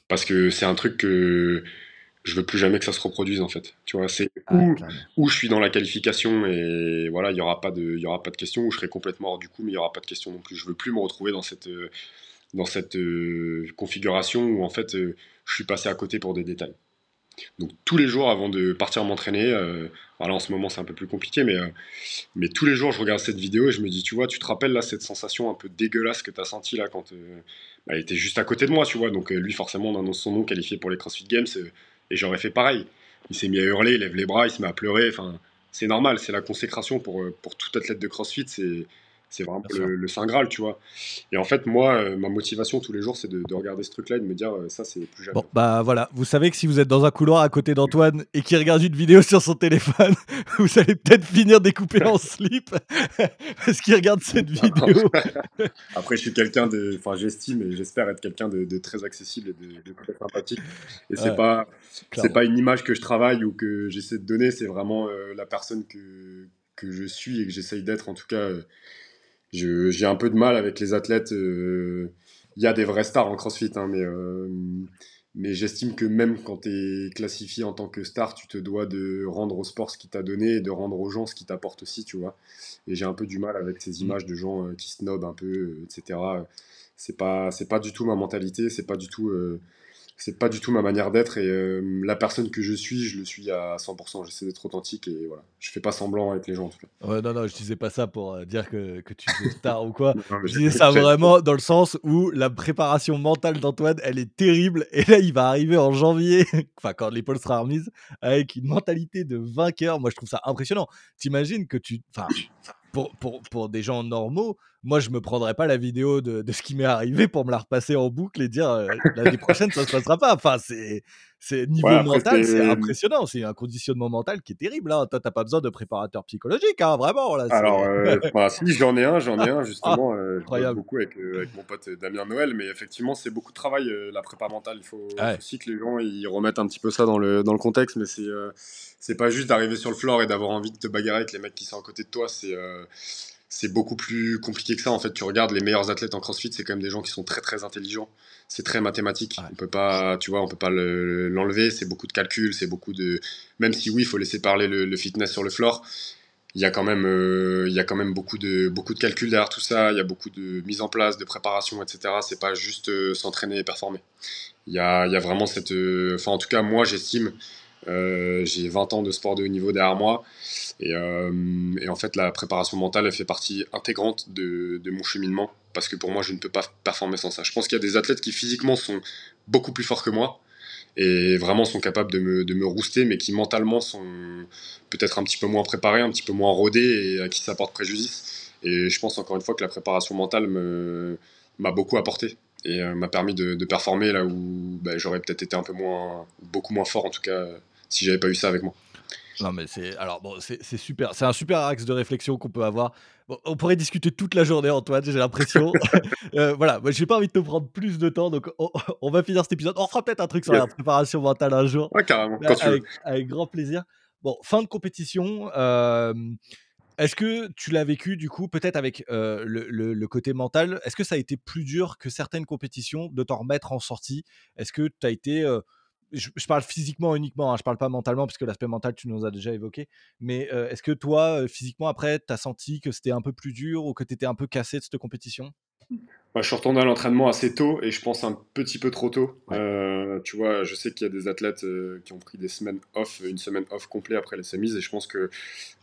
Speaker 5: Parce que c'est un truc que je veux plus jamais que ça se reproduise en fait. Tu vois, c'est où, je suis dans la qualification et voilà, il y aura pas de, y aura pas de question où je serai complètement hors du coup, mais il y aura pas de question non plus. Je veux plus me retrouver dans cette, dans cette euh, configuration où en fait, euh, je suis passé à côté pour des détails. Donc tous les jours avant de partir m'entraîner, euh, en ce moment c'est un peu plus compliqué, mais, euh, mais tous les jours je regarde cette vidéo et je me dis, tu vois, tu te rappelles là cette sensation un peu dégueulasse que tu as senti là quand euh, bah, il était juste à côté de moi, tu vois, donc lui forcément on annonce son nom qualifié pour les CrossFit Games et j'aurais fait pareil. Il s'est mis à hurler, il lève les bras, il se met à pleurer, enfin c'est normal, c'est la consécration pour, pour tout athlète de CrossFit, c'est c'est vraiment le, Saint Graal, tu vois. Et en fait, moi, euh, ma motivation tous les jours, c'est de, regarder ce truc-là et de me dire, euh, ça, c'est plus jamais.
Speaker 4: Bon, bah voilà, vous savez que si vous êtes dans un couloir à côté d'Antoine et qu'il regarde une vidéo sur son téléphone, <laughs> vous allez peut-être finir découpé en slip <laughs> parce qu'il regarde cette vidéo. <laughs>
Speaker 5: Après, je suis quelqu'un de. Enfin, j'estime et j'espère être quelqu'un de, très accessible et de, très sympathique. Et c'est pas. C'est pas une image que je travaille ou que j'essaie de donner, c'est vraiment euh, la personne que, que je suis et que j'essaye d'être, en tout cas j'ai un peu de mal avec les athlètes. Euh, il y a des vrais stars en CrossFit, hein, mais, euh, mais j'estime que même quand tu es classifié en tant que star, tu te dois de rendre au sport ce qu'il t'a donné et de rendre aux gens ce qu'il t'apporte aussi, tu vois. Et j'ai un peu du mal avec ces images de gens euh, qui snobent un peu, etc. C'est pas, c'est pas du tout ma mentalité, c'est pas du tout c'est pas du tout ma manière d'être et euh, la personne que je suis, je le suis à 100%. J'essaie d'être authentique et voilà, je fais pas semblant avec les gens en tout cas.
Speaker 4: Ouais, non, non, je disais pas ça pour euh, dire que, que, tu es star ou quoi. <laughs> je disais ça vraiment dans le sens où la préparation mentale d'Antoine, elle est terrible et là, il va arriver en janvier, <laughs> enfin quand l'épaule sera remise, avec une mentalité de vainqueur. Moi, je trouve ça impressionnant. T'imagines que tu, enfin, pour, pour, pour, des gens normaux, moi, je me prendrais pas la vidéo de, de ce qui m'est arrivé pour me la repasser en boucle et dire euh, l'année prochaine, ça se passera pas. Enfin, c'est, c'est niveau
Speaker 5: Ouais,
Speaker 4: mental, c'est impressionnant. C'est un conditionnement mental qui est terrible. Hein. Toi, t'as pas besoin de préparateur psychologique, hein, vraiment. Là,
Speaker 5: Alors, euh, <laughs> bah, si, j'en ai un, j'en ai un, justement. euh, je beaucoup avec, euh, avec mon pote Damien Noël, mais effectivement, c'est beaucoup de travail, euh, la prépa mentale. Il faut,
Speaker 4: Ouais.
Speaker 5: aussi que les gens ils remettent un petit peu ça dans le, dans le contexte, mais c'est euh, c'est pas juste d'arriver sur le floor et d'avoir envie de te bagarrer avec les mecs qui sont à côté de toi. C'est euh, c'est beaucoup plus compliqué que ça. En fait, tu regardes les meilleurs athlètes en CrossFit, c'est quand même des gens qui sont très très intelligents. C'est très mathématique.
Speaker 4: Ouais.
Speaker 5: On peut pas, tu vois, on peut pas le- l'enlever. C'est beaucoup de calculs, c'est beaucoup de. Même si oui, il faut laisser parler le, le fitness sur le floor il y a quand même, euh, il y a quand même beaucoup de, beaucoup de calculs derrière tout ça. Il y a beaucoup de mise en place, de préparation, etc. C'est pas juste euh, s'entraîner et performer. Il y a, il y a vraiment cette, euh, enfin en tout cas moi j'estime, euh, j'ai 20 ans de sport de haut niveau derrière moi et, euh, et en fait la préparation mentale elle fait partie intégrante de, mon cheminement parce que pour moi je ne peux pas performer sans ça. Je pense qu'il y a des athlètes qui physiquement sont beaucoup plus forts que moi et vraiment sont capables de me, rouster mais qui mentalement sont peut-être un petit peu moins préparé, un petit peu moins rodé et à qui ça porte préjudice. Et je pense encore une fois que la préparation mentale me- m'a beaucoup apporté et euh, m'a permis de, de performer là où bah, j'aurais peut-être été un peu moins, beaucoup moins fort en tout cas si j'avais pas eu ça avec moi.
Speaker 4: Non, mais c'est alors bon, c'est super. C'est un super axe de réflexion qu'on peut avoir. Bon, on pourrait discuter toute la journée, Antoine. J'ai l'impression. <laughs> <laughs> Euh, voilà, moi, j'ai pas envie de te prendre plus de temps, donc on, <laughs> on va finir cet épisode. On fera peut-être un truc sur la préparation mentale un jour.
Speaker 5: Ouais, carrément,
Speaker 4: Bah,
Speaker 5: quand tu veux.
Speaker 4: avec, avec grand plaisir. Bon, fin de compétition. euh, est-ce que tu l'as vécu du coup, peut-être avec le, côté mental Est-ce que ça a été plus dur que certaines compétitions de t'en remettre en sortie? Est-ce que tu as été. je, parle physiquement uniquement, hein, je parle pas mentalement, parce que l'aspect mental, tu nous as déjà évoqué. Mais est-ce que toi, physiquement, après, tu as senti que c'était un peu plus dur ou que tu étais un peu cassé de cette compétition?
Speaker 5: Moi, je suis retourné à l'entraînement assez tôt et je pense un petit peu trop tôt.
Speaker 4: Ouais.
Speaker 5: Euh, tu vois, je sais qu'il y a des athlètes euh, qui ont pris des semaines off, une semaine off complet après les semis et je pense que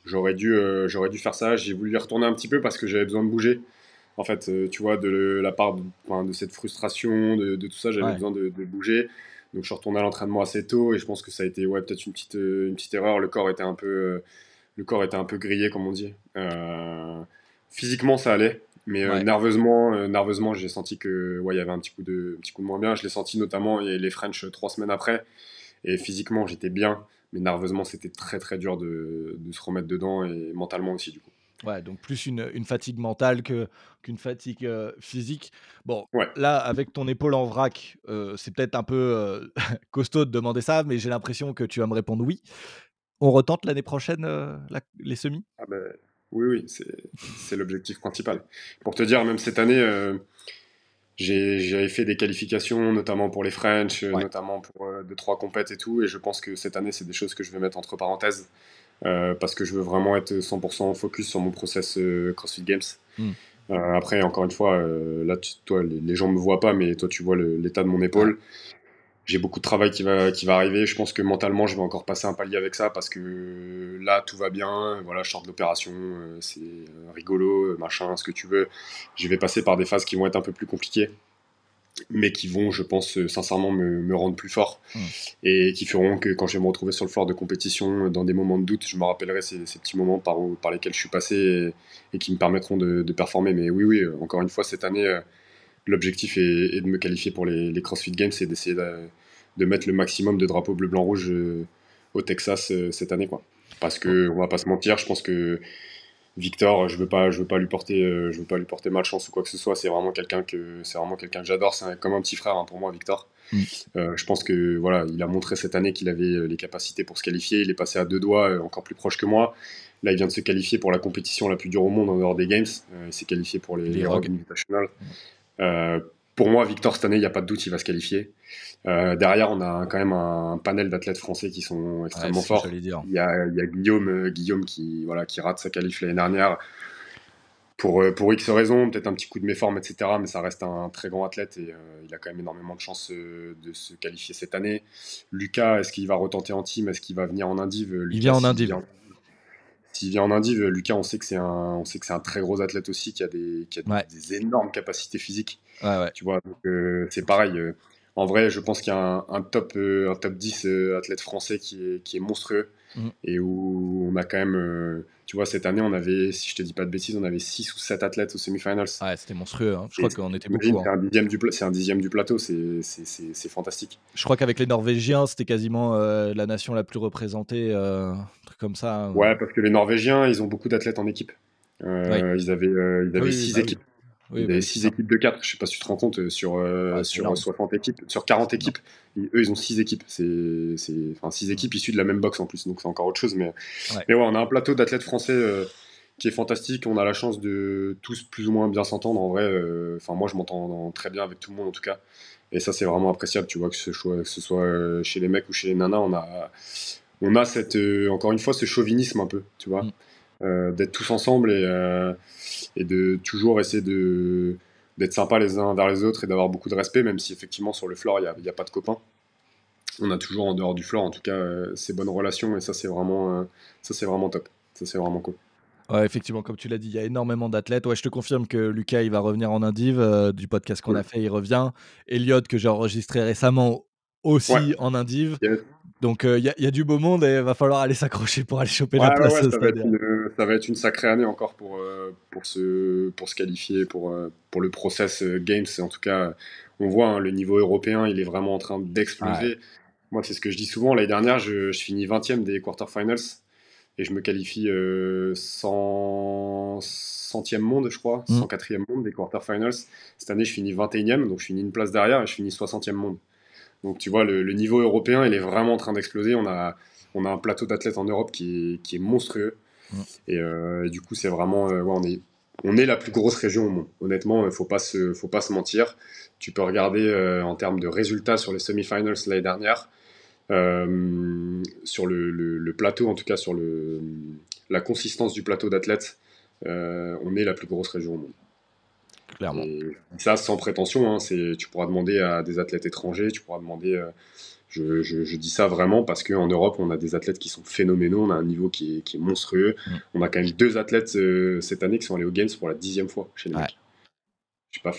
Speaker 5: j'aurais dû, euh, j'aurais dû faire ça. J'ai voulu y retourner un petit peu parce que j'avais besoin de bouger. En fait, tu vois, de le- la part de, enfin, de cette frustration, de, de tout ça, j'avais
Speaker 4: Ouais.
Speaker 5: besoin de, de bouger. Donc, je suis retourné à l'entraînement assez tôt et je pense que ça a été ouais, peut-être une petite, une petite erreur. Le corps était un peu, le corps était un peu grillé, comme on dit. Physiquement, ça allait. Mais euh, nerveusement, euh, nerveusement, j'ai senti que ouais, il y avait un petit coup de, un petit coup de moins bien. Je l'ai senti notamment et les French euh, trois semaines après. Et physiquement, j'étais bien, mais nerveusement, c'était très très dur de, de se remettre dedans et mentalement aussi du coup.
Speaker 4: Ouais, donc plus une, une fatigue mentale que, qu'une fatigue euh, physique. Bon,
Speaker 5: Ouais.
Speaker 4: là, avec ton épaule en vrac, c'est peut-être un peu <laughs> costaud de demander ça, mais j'ai l'impression que tu vas me répondre oui. On retente l'année prochaine la- les semis?
Speaker 5: Ah ben, oui, oui, c'est l'objectif principal. Pour te dire, même cette année, euh, j'ai- j'avais fait des qualifications, notamment pour les French, euh,
Speaker 4: Ouais.
Speaker 5: notamment pour euh, deux, trois compètes et tout, et je pense que cette année, c'est des choses que je vais mettre entre parenthèses, euh, parce que je veux vraiment être 100% focus sur mon process CrossFit Games.
Speaker 4: Mm.
Speaker 5: Euh, après, encore une fois, là, tu- toi, les, les gens me voient pas, mais toi, tu vois l'état de mon épaule. J'ai beaucoup de travail qui va, qui va arriver. Je pense que mentalement, je vais encore passer un palier avec ça parce que là, tout va bien. Voilà, je sors de l'opération, euh, c'est euh, rigolo, euh, machin, ce que tu veux. Je vais passer par des phases qui vont être un peu plus compliquées, mais qui vont, je pense, sincèrement me, me rendre plus fort
Speaker 4: Mm.
Speaker 5: et qui feront que quand je vais me retrouver sur le floor de compétition, dans des moments de doute, je me rappellerai ces, ces petits moments par, par lesquels je suis passé et, et qui me permettront de, de performer. Mais oui, oui, encore une fois, cette année, l'objectif est, est de me qualifier pour les, les CrossFit Games et d'essayer de, de mettre le maximum de drapeaux bleu, blanc, rouge euh, au Texas euh, cette année. Quoi. Parce que, on va pas se mentir, je pense que Victor, je veux pas, je veux pas lui porter, euh, je veux pas lui porter malchance ou quoi que ce soit. C'est vraiment quelqu'un que, c'est vraiment quelqu'un que j'adore. C'est comme un petit frère hein, pour moi, Victor.
Speaker 4: Mm.
Speaker 5: Euh, je pense que voilà, il a montré cette année qu'il avait les capacités pour se qualifier. Il est passé à deux doigts, euh, encore plus proche que moi. Là, il vient de se qualifier pour la compétition la plus dure au monde en dehors des Games. Euh, il s'est qualifié pour les,
Speaker 4: Les
Speaker 5: les
Speaker 4: Rogue.
Speaker 5: Invitational. Euh, pour moi, Victor, cette année, il n'y a pas de doute, il va se qualifier. Euh, derrière, on a quand même un panel d'athlètes français qui sont extrêmement forts. Il y a, il y a Guillaume, euh, Guillaume qui, voilà, qui rate sa qualif l'année dernière pour, euh, pour X raisons, peut-être un petit coup de méforme, etc. Mais ça reste un très grand athlète et euh, il a quand même énormément de chances euh, de se qualifier cette année. Lucas, est-ce qu'il va retenter en team? Est-ce qu'il va venir en indiv? Euh, Lucas,
Speaker 4: vient en
Speaker 5: s'il
Speaker 4: indiv.
Speaker 5: S'il vient en indiv, euh, Lucas, on sait que c'est un, on sait que c'est un très gros athlète aussi, qui a des, qui a
Speaker 4: Ouais.
Speaker 5: des énormes capacités physiques.
Speaker 4: Ouais, ouais.
Speaker 5: Tu vois, donc euh, c'est pareil. euh, en vrai, je pense qu'il y a un, top, un top 10 athlète français qui est, qui est monstrueux mm. et où on a quand même tu vois, cette année, on avait, si je te dis pas de bêtises, on avait 6 ou 7 athlètes aux semi-finals.
Speaker 4: Ouais, c'était monstrueux. Hein. Je crois qu'on était beaucoup.
Speaker 5: Hein. C'est un, dixième du, un dixième du plateau, c'est fantastique.
Speaker 4: Je crois qu'avec les Norvégiens, c'était quasiment euh, la nation la plus représentée, euh, un truc comme ça.
Speaker 5: Hein. Ouais, parce que les Norvégiens, ils ont beaucoup d'athlètes en équipe. Euh, ils avaient, ils avaient 6 bah équipes. Oui, il y avait 6 équipes de 4, je sais pas si tu te rends compte, sur, euh, sur 60 équipes, sur 40 équipes, eux ils ont 6 équipes. C'est, enfin 6 équipes issues de la même box en plus, donc c'est encore autre chose. Mais ouais, mais ouais on a un plateau d'athlètes français euh, qui est fantastique. On a la chance de tous plus ou moins bien s'entendre. En vrai, euh, enfin moi je m'entends très bien avec tout le monde en tout cas. Et ça c'est vraiment appréciable, tu vois, que ce, soit, que ce soit chez les mecs ou chez les nanas, on a, on a cette, encore une fois ce chauvinisme un peu, tu vois. Mm. Euh, d'être tous ensemble et, euh, et, de toujours essayer de d'être sympa les uns vers les autres et d'avoir beaucoup de respect, même si effectivement sur le floor il n'y a, pas de copains. On a toujours en dehors du floor, en tout cas, euh, ces bonnes relations et ça c'est vraiment, ça c'est vraiment top. Ça c'est vraiment cool.
Speaker 4: Ouais, effectivement, comme tu l'as dit, il y a énormément d'athlètes. Ouais, je te confirme que Lucas, il va revenir en Indive. du podcast qu'on a fait, il revient. Elliot, que j'ai enregistré récemment, aussi en Indive. Donc il euh, y, a du beau monde et il va falloir aller s'accrocher pour aller choper la place.
Speaker 5: ça, va être une, sacrée année encore pour, euh, pour, se, pour se qualifier, pour, euh, pour le process Games. En tout cas, on voit hein, le niveau européen, il est vraiment en train d'exploser. Moi, c'est ce que je dis souvent. L'année dernière, je, je, finis 20e des quarterfinals et je me qualifie 100, centième monde, je crois, 104e mmh. monde des quarterfinals. Cette année, je finis 21e, donc je finis une place derrière et je finis 60e monde. Donc tu vois, le, niveau européen, il est vraiment en train d'exploser. On a, on a un plateau d'athlètes en Europe qui est, qui est monstrueux. Euh, et, du coup, c'est vraiment, euh, on, est, on est la plus grosse région au monde. Honnêtement, il ne faut, pas se, faut pas se mentir. Tu peux regarder euh, en termes de résultats sur les semi-finals l'année dernière. sur le, le, plateau, en tout cas sur le, la consistance du plateau d'athlètes, on est la plus grosse région au monde
Speaker 4: clairement.
Speaker 5: ça, sans prétention, hein, tu pourras demander à des athlètes étrangers, tu pourras demander. Euh, je, dis ça vraiment parce qu'en Europe, on a des athlètes qui sont phénoménaux, on a un niveau qui est, monstrueux. Mm. On a quand même deux athlètes euh, cette année qui sont allés aux Games pour la dixième fois chez les mecs. Je sais pas,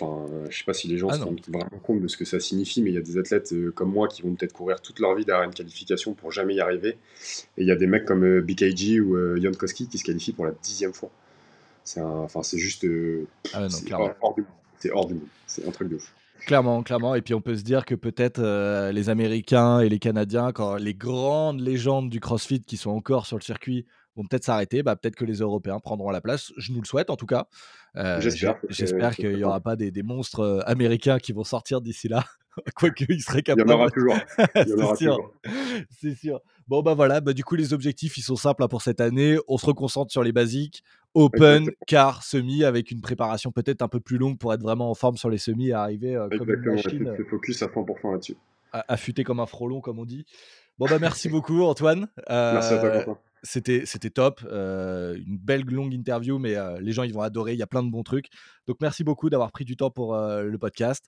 Speaker 5: je sais pas si les gens ah se rendent vraiment compte de ce que ça signifie, mais il y a des athlètes euh, comme moi qui vont peut-être courir toute leur vie derrière une qualification pour jamais y arriver. Et il y a des mecs comme BKG ou Jan Koski qui se qualifient pour la dixième fois. C'est enfin, c'est juste. Euh, ah c'est hors, du monde. C'est un truc de ouf.
Speaker 4: Clairement, clairement. Et puis on peut se dire que peut-être euh, les Américains et les Canadiens, quand les grandes légendes du CrossFit qui sont encore sur le circuit vont peut-être s'arrêter, bah, peut-être que les Européens prendront la place. Je nous le souhaite en tout cas. Euh, j'espère qu'il n'y aura pas des, des, monstres américains qui vont sortir d'ici là. <laughs> Quoique, il serait capable.
Speaker 5: Il y en aura toujours. <laughs> C'est sûr.
Speaker 4: C'est sûr. Bon, bah voilà, bah, du coup, les objectifs, ils sont simples hein, pour cette année. On se reconcentre sur les basiques, open, car semi, avec une préparation peut-être un peu plus longue pour être vraiment en forme sur les semis et arriver euh, comme une machine.
Speaker 5: Euh, focus à 100% là-dessus.
Speaker 4: Affûté comme un frelon, comme on dit. Bon, bah merci beaucoup, Antoine.
Speaker 5: merci à toi, euh,
Speaker 4: C'était, c'était top. une belle longue interview, mais les gens, ils vont adorer. Il y a plein de bons trucs. Donc, merci beaucoup d'avoir pris du temps pour le podcast.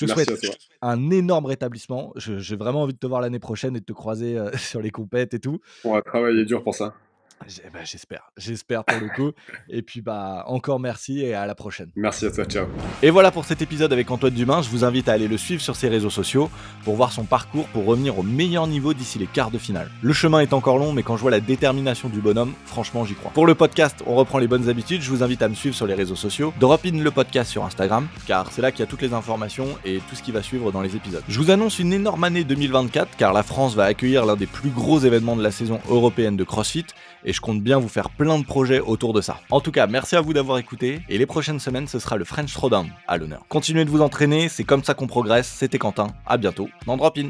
Speaker 4: Je te souhaite un énorme rétablissement. J'ai vraiment envie de te voir l'année prochaine et de te croiser euh, <laughs> sur les compètes et tout.
Speaker 5: On va travailler dur pour ça.
Speaker 4: Bah, j'espère, j'espère pour le coup. Et puis bah encore merci et à la prochaine.
Speaker 5: Merci à toi, ciao.
Speaker 4: Et voilà pour cet épisode avec Antoine Dumain. Je vous invite à aller le suivre sur ses réseaux sociaux pour voir son parcours pour revenir au meilleur niveau d'ici les quarts de finale. Le chemin est encore long, mais quand je vois la détermination du bonhomme, franchement j'y crois. Pour le podcast, on reprend les bonnes habitudes. Je vous invite à me suivre sur les réseaux sociaux, drop in le podcast sur Instagram, car c'est là qu'il y a toutes les informations et tout ce qui va suivre dans les épisodes. Je vous annonce une énorme année 2024, car la France va accueillir l'un des plus gros événements de la saison européenne de CrossFit et je compte bien vous faire plein de projets autour de ça. En tout cas, merci à vous d'avoir écouté et les prochaines semaines, ce sera le French Throwdown à l'honneur. Continuez de vous entraîner, c'est comme ça qu'on progresse. C'était Quentin, à bientôt dans Drop In.